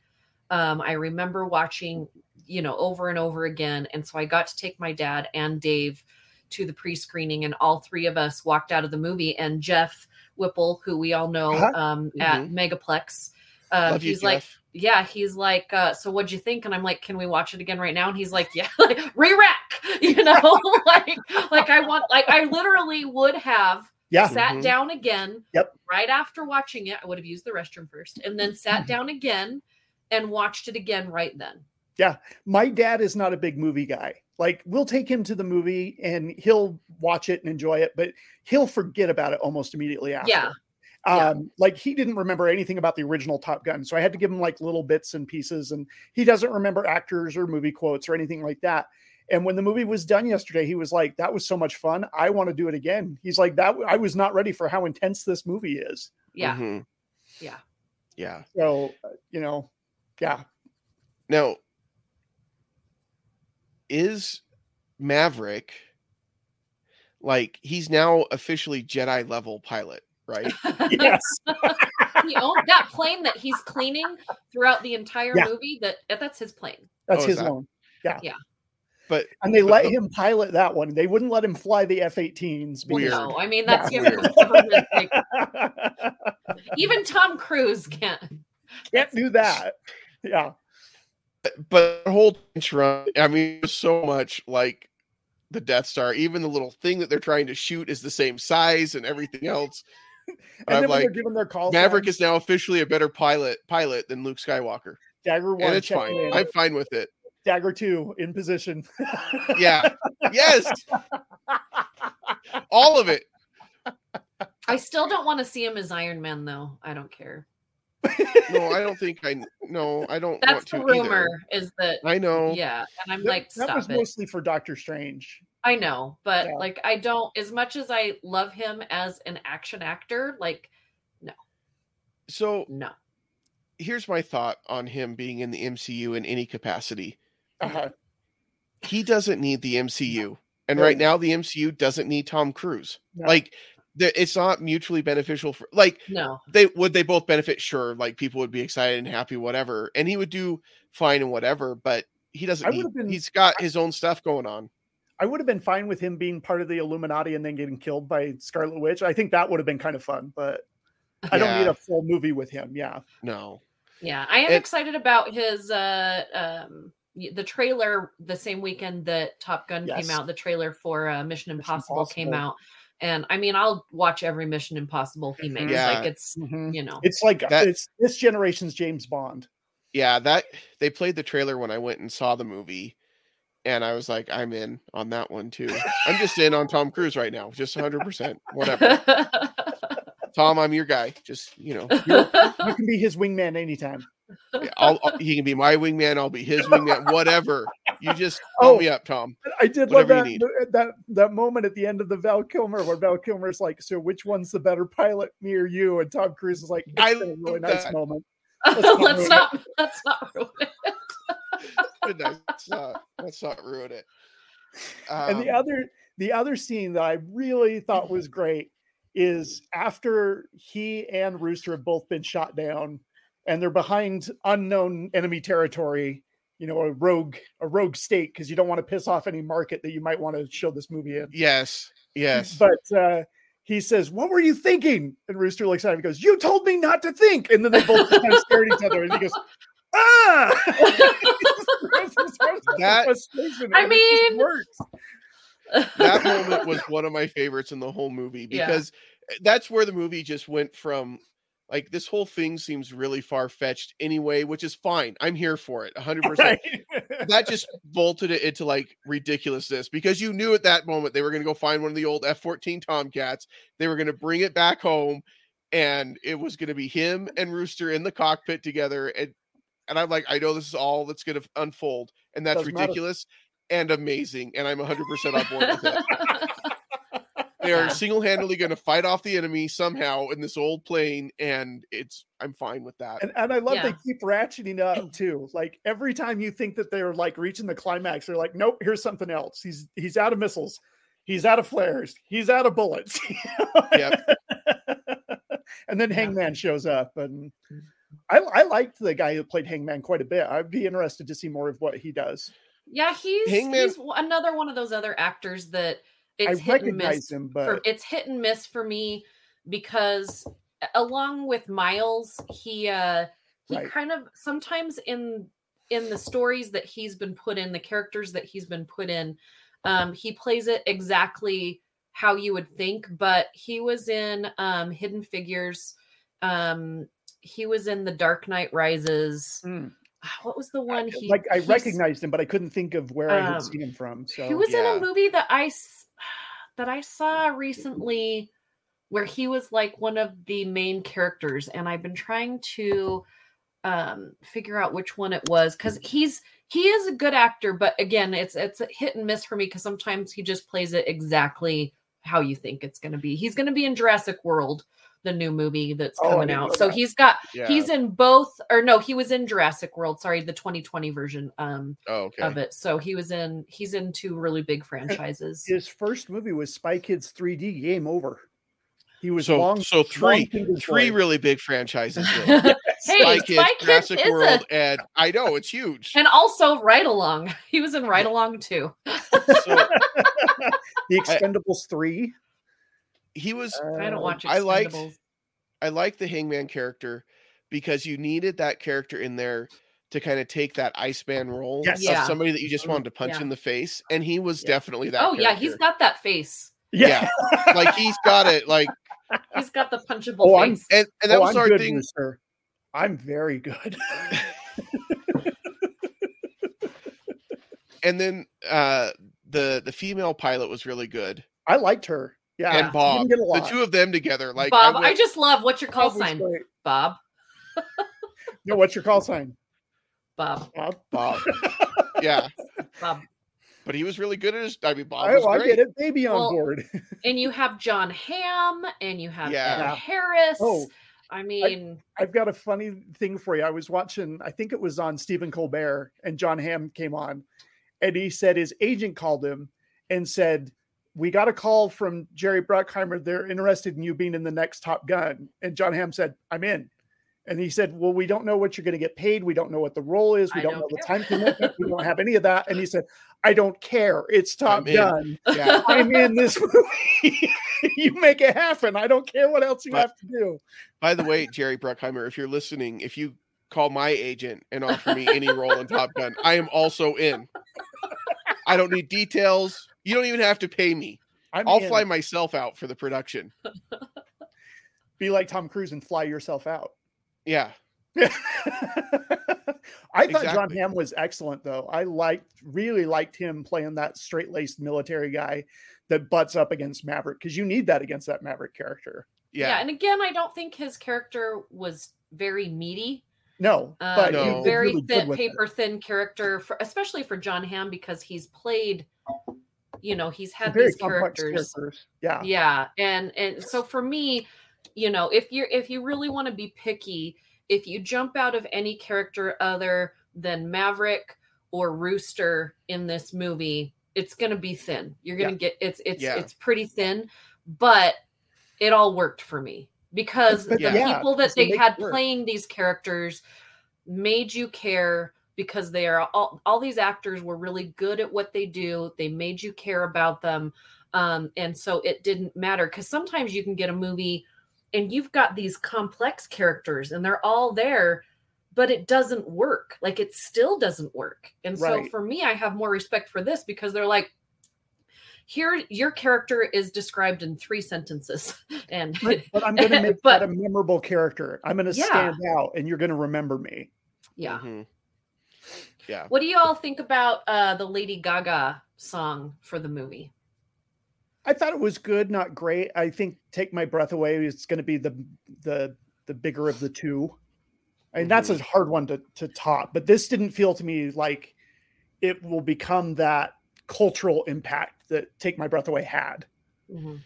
Um, I remember watching, you know, over and over again. And so I got to take my dad and Dave to the pre-screening, and all three of us walked out of the movie. And Jeff Whipple, who we all know Uh-huh. um, at Megaplex, um, Love you, he's like, Jeff. Yeah, he's like, uh, so what'd you think? And I'm like, can we watch it again right now? And he's like, yeah, like re-rack, you know, like, like I want, like I literally would have yeah. sat Mhm. down again. Yep. Right after watching it, I would have used the restroom first and then sat Mhm. down again and watched it again right then. Yeah. My dad is not a big movie guy. Like we'll take him to the movie and he'll watch it and enjoy it, but he'll forget about it almost immediately after. Yeah. Yeah. Um, like he didn't remember anything about the original Top Gun, so I had to give him like little bits and pieces, and he doesn't remember actors or movie quotes or anything like that. And when the movie was done yesterday, he was like, "That was so much fun. I want to do it again." He's like, "That I was not ready for how intense this movie is." Yeah. Mhm. Yeah. Yeah. So, uh, you know, yeah, Now, is Maverick like he's now officially Jedi level pilot, right? yes, he owned that plane that he's cleaning throughout the entire Yeah. movie. That that's his plane. that's Oh, his that- own. Yeah, Yeah. But and they but let the- him pilot that one. They wouldn't let him fly the F-18s. Weird. No, I mean that's Yeah. given like, even Tom Cruise can't. Can't do that. Yeah, but the whole run, I mean, so much like the Death Star. Even the little thing that they're trying to shoot is the same size and everything else. And I'm then when they're giving their calls, Maverick is now officially a better pilot pilot than Luke Skywalker, Dagger one. and it's fine. in. I'm fine with it. Dagger two in position. Yeah. yes. All of it. I still don't want to see him as Iron Man though. I don't care. No, I don't think I. No, I don't That's want the to rumor either. is that I know. yeah, and I'm That- like that was it. mostly for Doctor Strange. I know, but Yeah. like I don't as much as I love him as an action actor, like no. So no. here's my thought on him being in the MCU in any capacity. Uh-huh. He doesn't need the MCU, and No. right now the MCU doesn't need Tom Cruise. No. Like it's not mutually beneficial for like No. they would they both benefit sure like people would be excited and happy whatever and he would do fine and whatever but he doesn't I he, been- he's got his own stuff going on I would have been fine with him being part of the Illuminati and then getting killed by Scarlet Witch. I think that would have been kind of fun, but I don't need a full movie with him. Yeah. no Yeah, I am And- excited about his uh um the trailer the same weekend that Top Gun Yes. came out. The trailer for uh, Mission Impossible, came Impossible. out, and I mean, I'll watch every Mission Impossible he Mhm. makes. Yeah. Like it's you know, It's like That- it's this generation's James Bond. yeah that they played the trailer when i went and saw the movie and i was like i'm in on that one too i'm just in on tom cruise right now just 100% whatever tom i'm your guy just you know You can be his wingman anytime. I'll, I'll- he can be my wingman i'll be his wingman whatever you just call Oh. me up tom I did love that, you uh, that that moment at the end of the Val Kilmer where Val Kilmer's like, "So which one's the better pilot, me or you?" And Tom Cruise is like, "It's I a really nice that. moment." let's not it. not let's not ruin it. Let's not let's not ruin it and the Um, other the other scene that I really thought was great is after he and Rooster have both been shot down and they're behind unknown enemy territory, you know, a rogue a rogue state because you don't want to piss off any market that you might want to show this movie in. yes yes But uh he says, "What were you thinking?" And Rooster looks at him and goes, "You told me not to think." And then they both kind of stare at each other, and he goes, "Ah!" That- I and it just mean- works. that moment was one of my favorites in the whole movie Yeah. because that's where the movie just went from like this whole thing seems really far fetched anyway, which is fine. I'm here for it 100%. Right. That just bolted it into like ridiculousness because you knew at that moment they were going to go find one of the old F 14 Tomcats. They were going to bring it back home and it was going to be him and Rooster in the cockpit together. And, and I'm like, I know this is all that's going to unfold. And that's Doesn't matter. ridiculous and amazing. And I'm 100% on board with it. They are single-handedly going to fight off the enemy somehow in this old plane, and it's I'm fine with that. And, and I love they keep ratcheting up too. Like every time you think that they're like reaching the climax, they're like, nope, here's something else. He's he's out of missiles, he's out of flares, he's out of bullets. Yep. and then Yeah. Hangman shows up, and I, I liked the guy who played Hangman quite a bit. I'd be interested to see more of what he does. yeah, he's Hangman- he's another one of those other actors that it's I hit and miss recognize him, for, but it's hit and miss for me because along with Miles, he uh he Right. kind of sometimes in in the stories that he's been put in, the characters that he's been put in, um, he plays it exactly how you would think. But he was in um Hidden Figures, um, he was in The Dark Knight Rises. Mm. Ah, What was the one he like I recognized him, but I couldn't think of where I Um, had seen him from. So he was in a movie that I s- that I saw recently where he was like one of the main characters and I've been trying to um figure out which one it was cuz he's he is a good actor but again it's it's a hit and miss for me cuz sometimes he just plays it exactly how you think it's going to be. He's going to be in Jurassic World the new movie that's Oh, coming didn't know out. So that. he's got Yeah. he's in both or no, he was in Jurassic World, sorry, the 2020 version um oh, okay. of it. So he was in he's in two really big franchises. his first movie was Spy Kids 3D. Game over. He was So long. so three Fingers three Boy. really big franchises. Then. Hey, Spy Spy Kids, Kids Jurassic a- World, and I know it's huge. and also Ride Along. He was in Ride Along too. So the Expendables 3. He was I don't watch I like. I like the Hangman character because you needed that character in there to kind of take that Iceman role Yes. of Yeah. somebody that you just wanted to punch Yeah. in the face, and he was Yeah. definitely that. Oh yeah, he's got that face. yeah, like he's got it. Like, He's got the punchable Oh, I'm- face. and and that oh, was I'm our good, thing. Rooster. I'm very good. And then uh the the female pilot was really good, I liked her. Yeah. and Bob, didn't get a the two of them together. Like, Bob, I, went- just love what's your call Bob sign? great. Bob. No, what's your call sign? Bob. Bob. Bob. yeah, Bob. but he was really good at his. I mean, Bob I, was I great. get it. Baby on Well, board. And you have Jon Hamm and you have Yeah. Ed Yeah. Harris. Oh, I mean, I've got a funny thing for you. I was watching, I think it was on Stephen Colbert, and Jon Hamm came on, and he said his agent called him and said, we got a call from Jerry Bruckheimer. They're interested in you being in the next Top Gun. And Jon Hamm said, I'm in. And he said, Well, we don't know what you're going to get paid. We don't know what the role is. We I don't, don't know the time commitment. we don't have any of that. And he said, I don't care. It's Top I'm in." Gun. Yeah. I'm in this movie. you make it happen. I don't care what else you But- have to do. By the way, Jerry Bruckheimer, if you're listening, if you call my agent and offer me any role in Top Gun, I am also in. I don't need details. You don't even have to pay me. I'm I'll in. fly myself out for the production. Be like Tom Cruise and fly yourself out. Yeah. I thought Jon Exactly. Hamm was excellent, though. I liked, really liked him playing that straight laced military guy that butts up against Maverick because you need that against that Maverick character. Yeah. Yeah. and again, I don't think his character was very meaty. No, Um, but No. he a very really good thin, it. paper thin character, for, especially for Jon Hamm because he's played. You know, he's had Very these characters. characters. Yeah, yeah and and so for me you know if you're if you really want to be picky if you jump out of any character other than maverick or rooster in this movie it's going to be thin you're going to get it's it's Yeah. it's pretty thin but it all worked for me because But the yeah, people that they had playing these characters made you care because they are all all these actors were really good at what they do. They made you care about them. Um, and so it didn't matter because sometimes you can get a movie and you've got these complex characters and they're all there but it doesn't work. Like it still doesn't work. And so for me i have more respect for this because they're like here your character is described in three sentences and but, but I'm going to make But- that a memorable character. I'm going to Yeah. stand out, and you're going to remember me. yeah Mhm. Yeah. what do you all think about uh the lady gaga song for the movie I thought it was good, not great. I think "Take My Breath Away" is going to be the the the bigger of the two. I mean, that's a hard one to to top, but this didn't feel to me like it will become that cultural impact that "Take My Breath Away" had. Mm-hmm.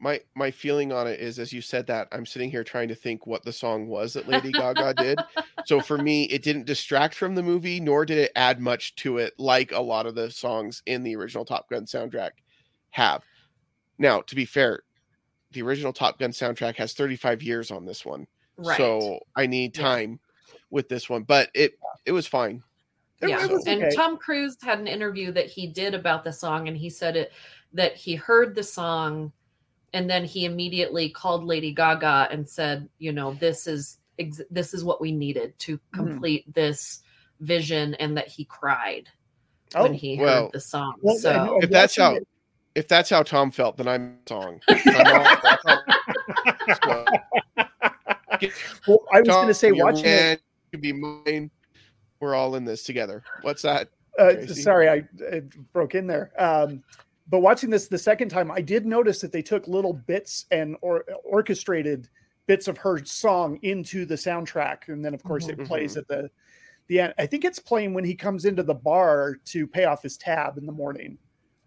My my feeling on it is as you said that, I'm sitting here trying to think what the song was that Lady Gaga did. So for me, it didn't distract from the movie, nor did it add much to it, like a lot of the songs in the original Top Gun soundtrack have. Now, to be fair, the original Top Gun soundtrack has 35 years on this one. right So I need Yeah. time with this one. But it it was fine. It- yeah, it was and okay. Tom Cruise had an interview that he did about the song, and he said it that he heard the song, and then he immediately called Lady Gaga and said, "You know, this is ex- this is what we needed to Mm-hmm. complete this vision," and that he cried Oh, when he well- heard the song. well, so and- and If that's how if that's how Tom felt, then I'm song. I'm all- well, I was going to say you're watching it. man, you be mine. We're all in this together. What's that? Uh, sorry, I, I broke in there. Um, but watching this the second time, I did notice that they took little bits and or orchestrated bits of her song into the soundtrack, and then of course it plays Mhm. at the the end. I think it's playing when he comes into the bar to pay off his tab in the morning.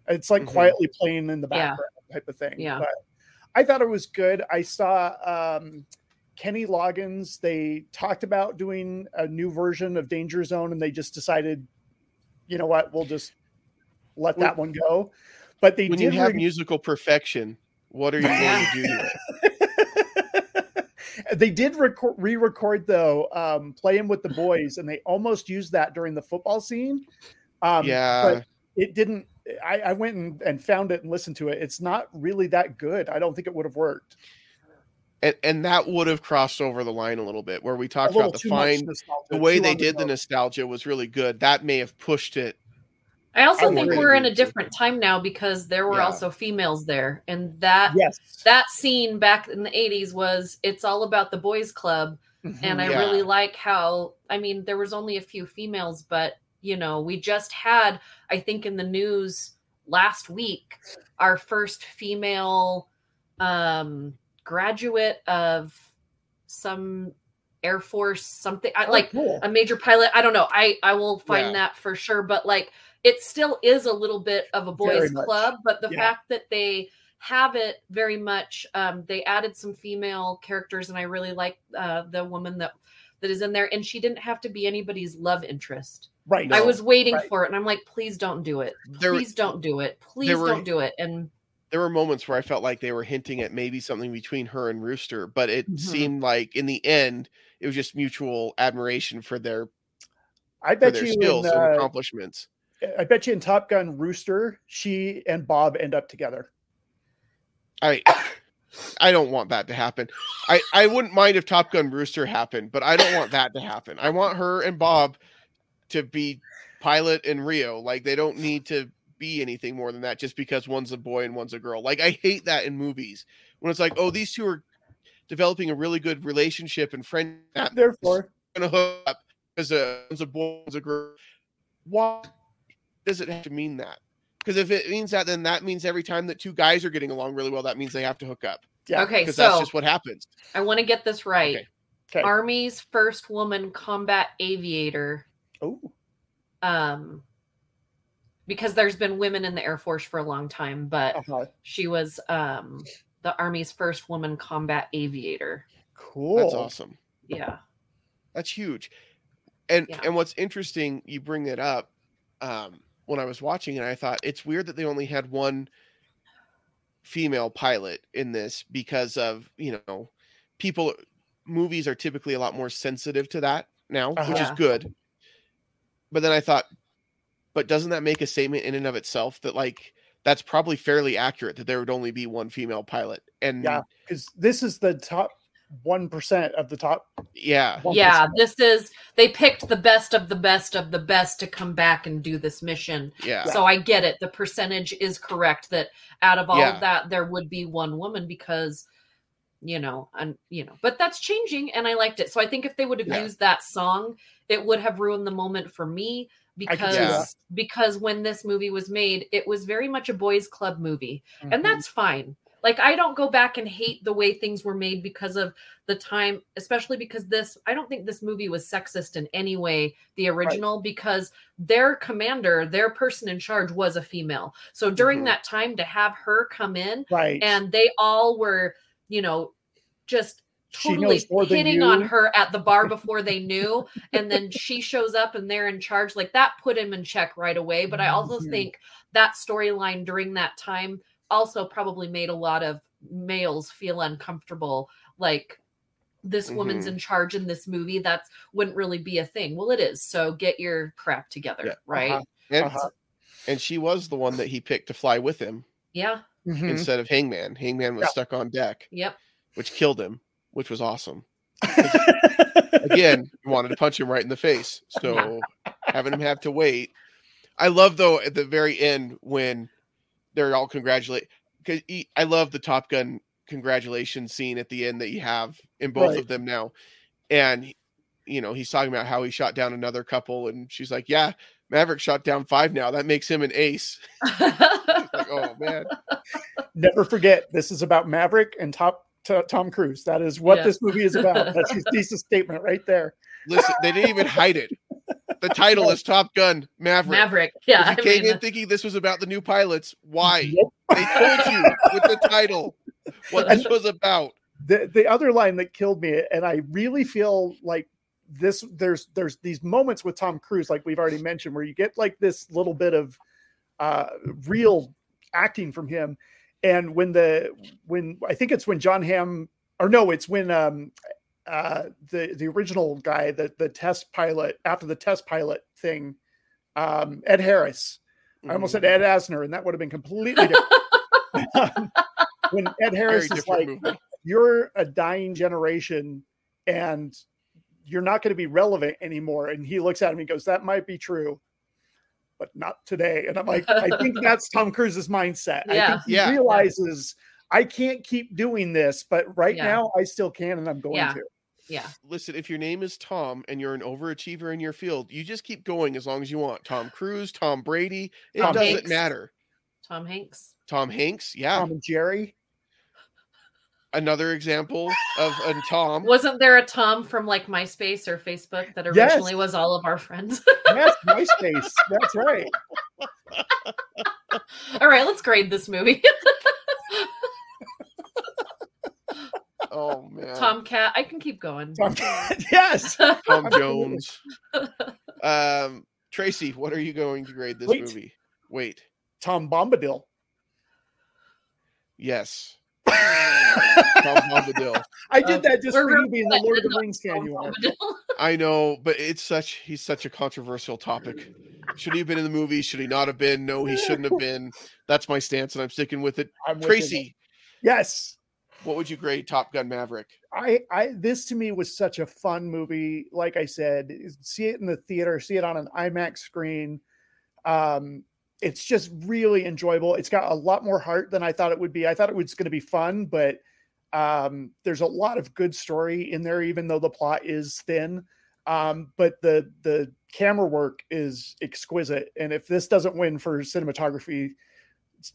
It's like Mhm. quietly playing in the Yeah. background type of thing. Yeah. But I thought it was good. I saw um, Kenny Loggins. They talked about doing a new version of Danger Zone, and they just decided, you know what, we'll just let that one go. But they When did you have re- musical perfection, what are you going to do to it? they did record, re-record though, um, playing with the boys, and they almost used that during the football scene. Um, yeah. but it didn't. I, I went and, and found it and listened to it. It's not really that good. I don't think it would have worked. And, and that would have crossed over the line a little bit where we talked about the fine the way they did the nostalgia was really good. That may have pushed it I also I think we're in a different time now because there were Yeah. also females there, and that Yes, that scene back in the 80s was it's all about the boys club and I Yeah. really like how I mean there was only a few females, but you know we just had I think in the news last week our first female um, graduate of some Air Force something I, Oh, like cool. a major pilot. I don't know. I I will find Yeah. that for sure, but like it still is a little bit of a boys club, but the Yeah. fact that they have it very much um they added some female characters and I really like uh the woman that that is in there and she didn't have to be anybody's love interest. right. I was waiting right. for it and I'm like please don't do it. there Please don't do it. Please were- don't do it. And there were moments where I felt like they were hinting at maybe something between her and Rooster, but it Mhm. seemed like in the end it was just mutual admiration for their I bet their you skills in, and uh, accomplishments. I bet you in Top Gun Rooster, she and Bob end up together. I I don't want that to happen. I I wouldn't mind if Top Gun Rooster happened, but I don't want that to happen. I want her and Bob to be pilot and Rio. Like they don't need to be anything more than that just because one's a boy and one's a girl. Like I hate that in movies when it's like, oh, these two are developing a really good relationship and friend Therefore, gonna hook up because uh, one's a boy, one's a girl. Why does it have to mean that? Because if it means that, then that means every time that two guys are getting along really well, that means they have to hook up. Yeah. okay, Because that's just what happens. I want to get this right. Okay. Okay. Army's first woman combat aviator. oh, Um, because there's been women in the Air Force for a long time, but uh-huh. she was um the Army's first woman combat aviator. cool. That's awesome. Yeah. That's huge. And Yeah. and what's interesting, you bring it up. Um, when I was watching it, I thought it's weird that they only had one female pilot in this because of you know people movies are typically a lot more sensitive to that now, which is Uh-huh. good. But then I thought, but doesn't that make a statement in and of itself that like that's probably fairly accurate that there would only be one female pilot? And Yeah. Because this is the top one percent of the top. yeah, 1%. Yeah, this is they picked the best of the best of the best to come back and do this mission. yeah, So I get it. The percentage is correct that out of all Yeah. of that there would be one woman because you know, and you know, but that's changing and I liked it. So I think if they would have Yeah. used that song, it would have ruined the moment for me I can because because when this movie was made, it was very much a boys club movie. Mhm. And that's fine. Like I don't go back and hate the way things were made because of the time, especially because this I don't think this movie was sexist in any way, the original, because their commander, their person in charge was a female. So during Mhm. that time to have her come in right. and they all were, you know, just totally knows hitting on her at the bar before they knew and then she shows up and they're in charge like that put him in check right away but i also Mhm. think that storyline during that time also probably made a lot of males feel uncomfortable like this woman's Mhm. in charge in this movie that wouldn't really be a thing well it is so get your crap together Yeah. right Uh-huh. and Uh-huh. and she was the one that he picked to fly with him yeah Mhm. instead of Hangman. Hangman was Yeah. stuck on deck, yep which killed him, which was awesome. Again, wanted to punch him right in the face, so having him have to wait. I love though at the very end when they're all congratulate because I love the Top Gun congratulations scene at the end that you have in both Right. of them now, and you know he's talking about how he shot down another couple, and she's like, "Yeah, Maverick shot down five now. That makes him an ace." like, oh man, Never forget, this is about Maverick and top to Tom Cruise. That is what Yeah. this movie is about. That's his thesis statement right there. listen, they didn't even hide it. The title is Top Gun Maverick. maverick yeah If you I came mean, in thinking this was about the new pilots, why? Yep. They told you with the title what this was about. the the other line that killed me, and I really feel like this there's there's these moments with Tom Cruise, like we've already mentioned, where you get like this little bit of uh real acting from him. And when the when I think it's when Jon Hamm or no, it's when um uh the the original guy, the the test pilot after the test pilot thing, um Ed Harris. I almost said Mm-hmm. Ed Asner, and that would have been completely different. when Ed Harris Very is like, movie. you're a dying generation and you're not going to be relevant anymore. And he looks at him and goes, That might be true, but not today. And I'm like, I think that's Tom Cruise's mindset. I think he Yeah. realizes I can't keep doing this, but right Yeah. now I still can and I'm going Yeah. to. yeah Listen, if your name is Tom and you're an overachiever in your field, you just keep going as long as you want. Tom Cruise, Tom Brady, it Tom doesn't Hanks. matter. tom hanks Tom Hanks, yeah, Tom and Jerry. Another example of a Tom. Wasn't there a Tom from like MySpace or Facebook that Yes. originally was all of our friends? Yes, MySpace. That's right. all right, let's grade this movie. Oh man, Tomcat, I can keep going. Tom- yes. Tom Jones. Um, Tracy, what are you going to grade this Wait. movie? Wait, Tom Bombadil. Yes. Tom Bombadil. I did that just we're for you being the Lord of the Rings fan you are. I know, but it's such he's such a controversial topic. Should he have been in the movie? Should he not have been? No, he shouldn't have been. That's my stance, and I'm sticking with it. I'm with you. Tracy, Yes. what would you grade Top Gun Maverick? I, I this to me was such a fun movie. Like I said, see it in the theater, see it on an IMAX screen. Um, it's just really enjoyable. It's got a lot more heart than I thought it would be. I thought it was going to be fun, but um, there's a lot of good story in there, even though the plot is thin. Um, but the the camera work is exquisite, and if this doesn't win for cinematography,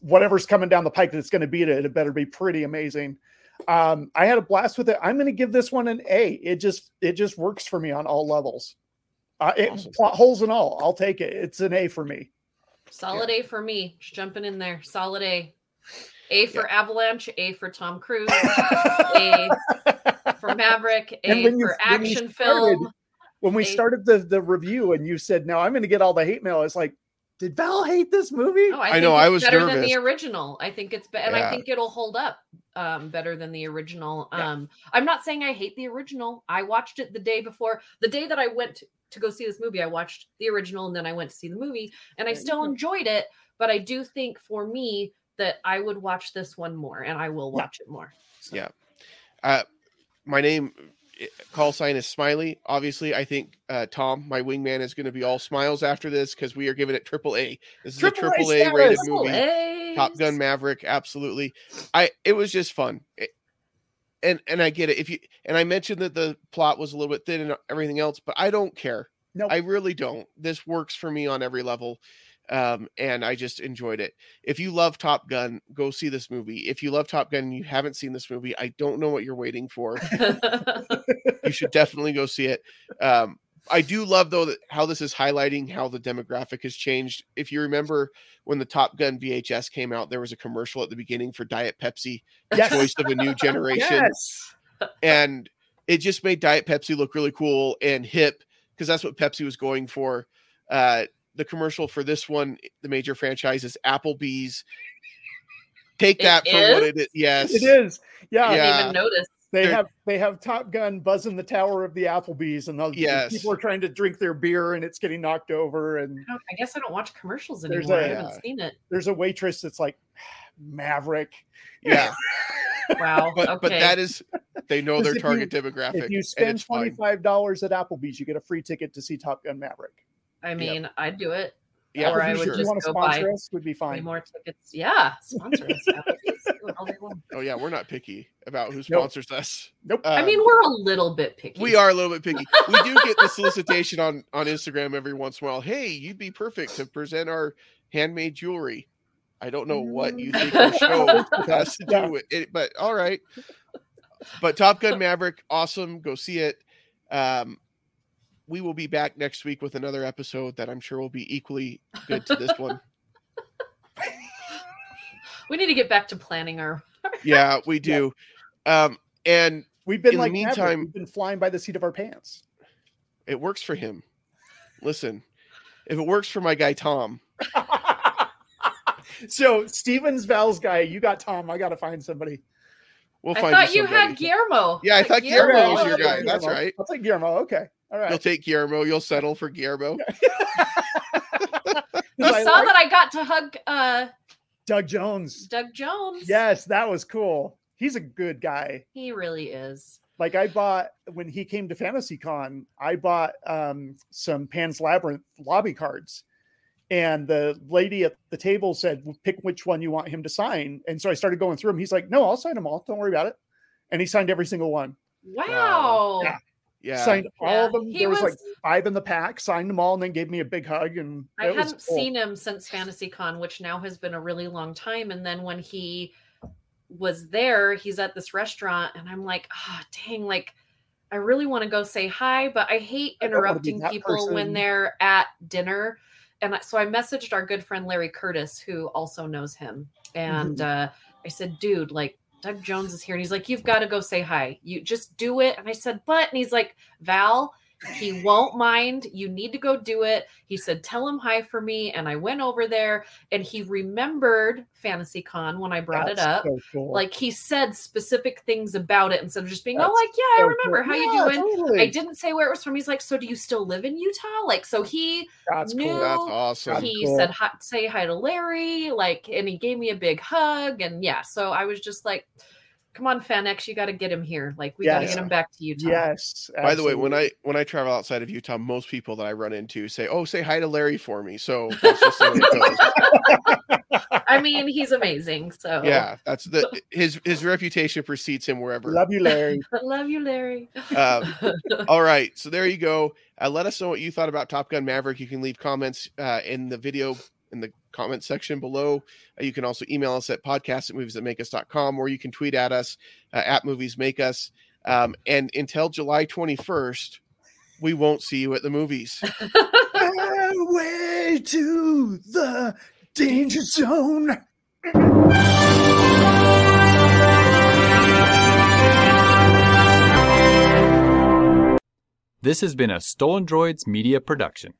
whatever's coming down the pike that's going to beat it, it better be pretty amazing. Um, I had a blast with it. I'm going to give this one an A. It just it just works for me on all levels. Uh, it, Awesome. plot holes and all, I'll take it. It's an A for me. Solid A for me. Just jumping in there. Solid A. A for Avalanche. A for Tom Cruise. A for Maverick. And A when you- for when action started- film. when we A- started the the review and you said, "No, I'm going to get all the hate mail," it's like, did Val hate this movie? No, I, I know, It's I was better than the original. I think it's better, and I think it'll hold up um, better than the original. Yeah. Um, I'm not saying I hate the original. I watched it the day before, the day that I went to, go see this movie. I watched the original, and then I went to see the movie, and I still enjoyed it. But I do think for me that I would watch this one more, and I will Yeah. watch it more. So, Yeah. Uh, my name eh, call sign is Smiley. Obviously, I think uh, Tom, my wingman, is going to be all smiles after this because we are giving it triple A. This is Triple a A triple A rated movie. A's. Top Gun Maverick, absolutely. I it was just fun. It- and and I get it. If you and I mentioned that the plot was a little bit thin and everything else, but I don't care. Nope. I really don't. This works for me on every level. Um, and I just enjoyed it. If you love Top Gun, go see this movie. If you love Top Gun and you haven't seen this movie, I don't know what you're waiting for. you should definitely go see it. Um, I do love though that how this is highlighting how the demographic has changed. If you remember when the Top Gun VHS came out, there was a commercial at the beginning for Diet Pepsi, Yes. choice of a new generation, Yes. and it just made Diet Pepsi look really cool and hip because that's what Pepsi was going for. Uh, the commercial for this one, the major franchise is Applebee's. Take It that for what it is. Yes, It is. Yeah. I didn't even notice. They have they have Top Gun buzzing the tower of the Applebee's, and the, the Yes. people are trying to drink their beer, and it's getting knocked over. And I, I guess I don't watch commercials There's anymore. I a- haven't seen it. there's a waitress that's like, Maverick. Yeah, Wow. but okay. but that is they know their if you- target demographic. If you spend twenty five dollars at Applebee's, you get a free ticket to see Top Gun Maverick. I mean, I'd do it. Yeah, or I Applebee's, would if you just want to go buy us, would be Way fine. more tickets. Yeah, sponsor us. Applebee's. Do it all day long. Oh yeah, we're not picky about who Nope. sponsors us. Nope. I Um, mean, we're a little bit picky. we are a little bit picky. We do get the solicitation on on Instagram every once in a while. Hey, you'd be perfect to present our handmade jewelry. I don't know what you think our show has to do with it, but all right. But Top Gun Maverick, awesome. Go see it. Um, we will be back next week with another episode that I'm sure will be equally good to this one. We need to get back to planning our. Yeah, we do. Um, and We've been in the like Maverick. meantime- we've been flying by the seat of our pants. it works for him. Listen, if it works for my guy Tom, so Stevens Val's guy, you got Tom. I got to find somebody. we'll I find I thought you somebody. had Guillermo. Yeah, I thought Guillermo Okay, was your take guy. That's right. I'll take Guillermo. Okay. All right. You'll take Guillermo. You'll settle for Guillermo. 'Cause You I saw like that I got to hug uh, Doug Jones. Doug Jones. Yes, that was cool. He's a good guy. he really is. Like I bought when he came to Fantasy Con, I bought um, some Pan's Labyrinth lobby cards. And the lady at the table said, pick which one you want him to sign. And so I started going through them. He's like, no, I'll sign them all. Don't worry about it. And he signed every single one. Wow. Yeah. Yeah. Signed all of them. He there was, like five in the pack, signed them all, and then gave me a big hug. And I it was hadn't cool. seen him since Fantasy Con, which now has been a really long time. And then when he was there, he's at this restaurant, and I'm like, ah, dang, like I really want to go say hi, but I hate I don't wanna be interrupting that people when they're at dinner. And so I messaged our good friend Larry Curtis, who also knows him, and Mm-hmm. uh, I said, dude, like Doug Jones is here, and he's like, you've got to go say hi. You just do it. And I said, but, and he's like, Val, he won't mind. You need to go do it. He said, Tell him hi for me. And I went over there and he remembered Fantasy Con when I brought That's it up. so cool. Like he said specific things about it instead of just being, oh, That's Oh, like, yeah, I remember. cool. How Yeah, you doing? totally. I didn't say where it was from. He's like, So do you still live in Utah? Like, so he That's knew- cool. That's awesome. He cool. said hi, say hi to Larry, like, and he gave me a big hug, and yeah. So I was just like, "Come on, FanX, you got to get him here. Like, we got to get him back to Utah." Yes. By the way, when. I when I travel outside of Utah, most people that I run into say, "Oh, say hi to Larry for me." So that's just the way it goes. I mean, he's amazing. So yeah, that's the his his reputation precedes him wherever. love you, Larry. Love you, Larry. Um, All right, so there you go. Uh, let us know what you thought about Top Gun Maverick. You can leave comments uh, in the video in the comment section below. Uh, you can also email us at podcast at movies that make us.com or you can tweet at us uh, at movies make us. Um, and until July 21st, we won't see you at the movies. Way to the danger zone. This has been a Stolen Droids Media Production.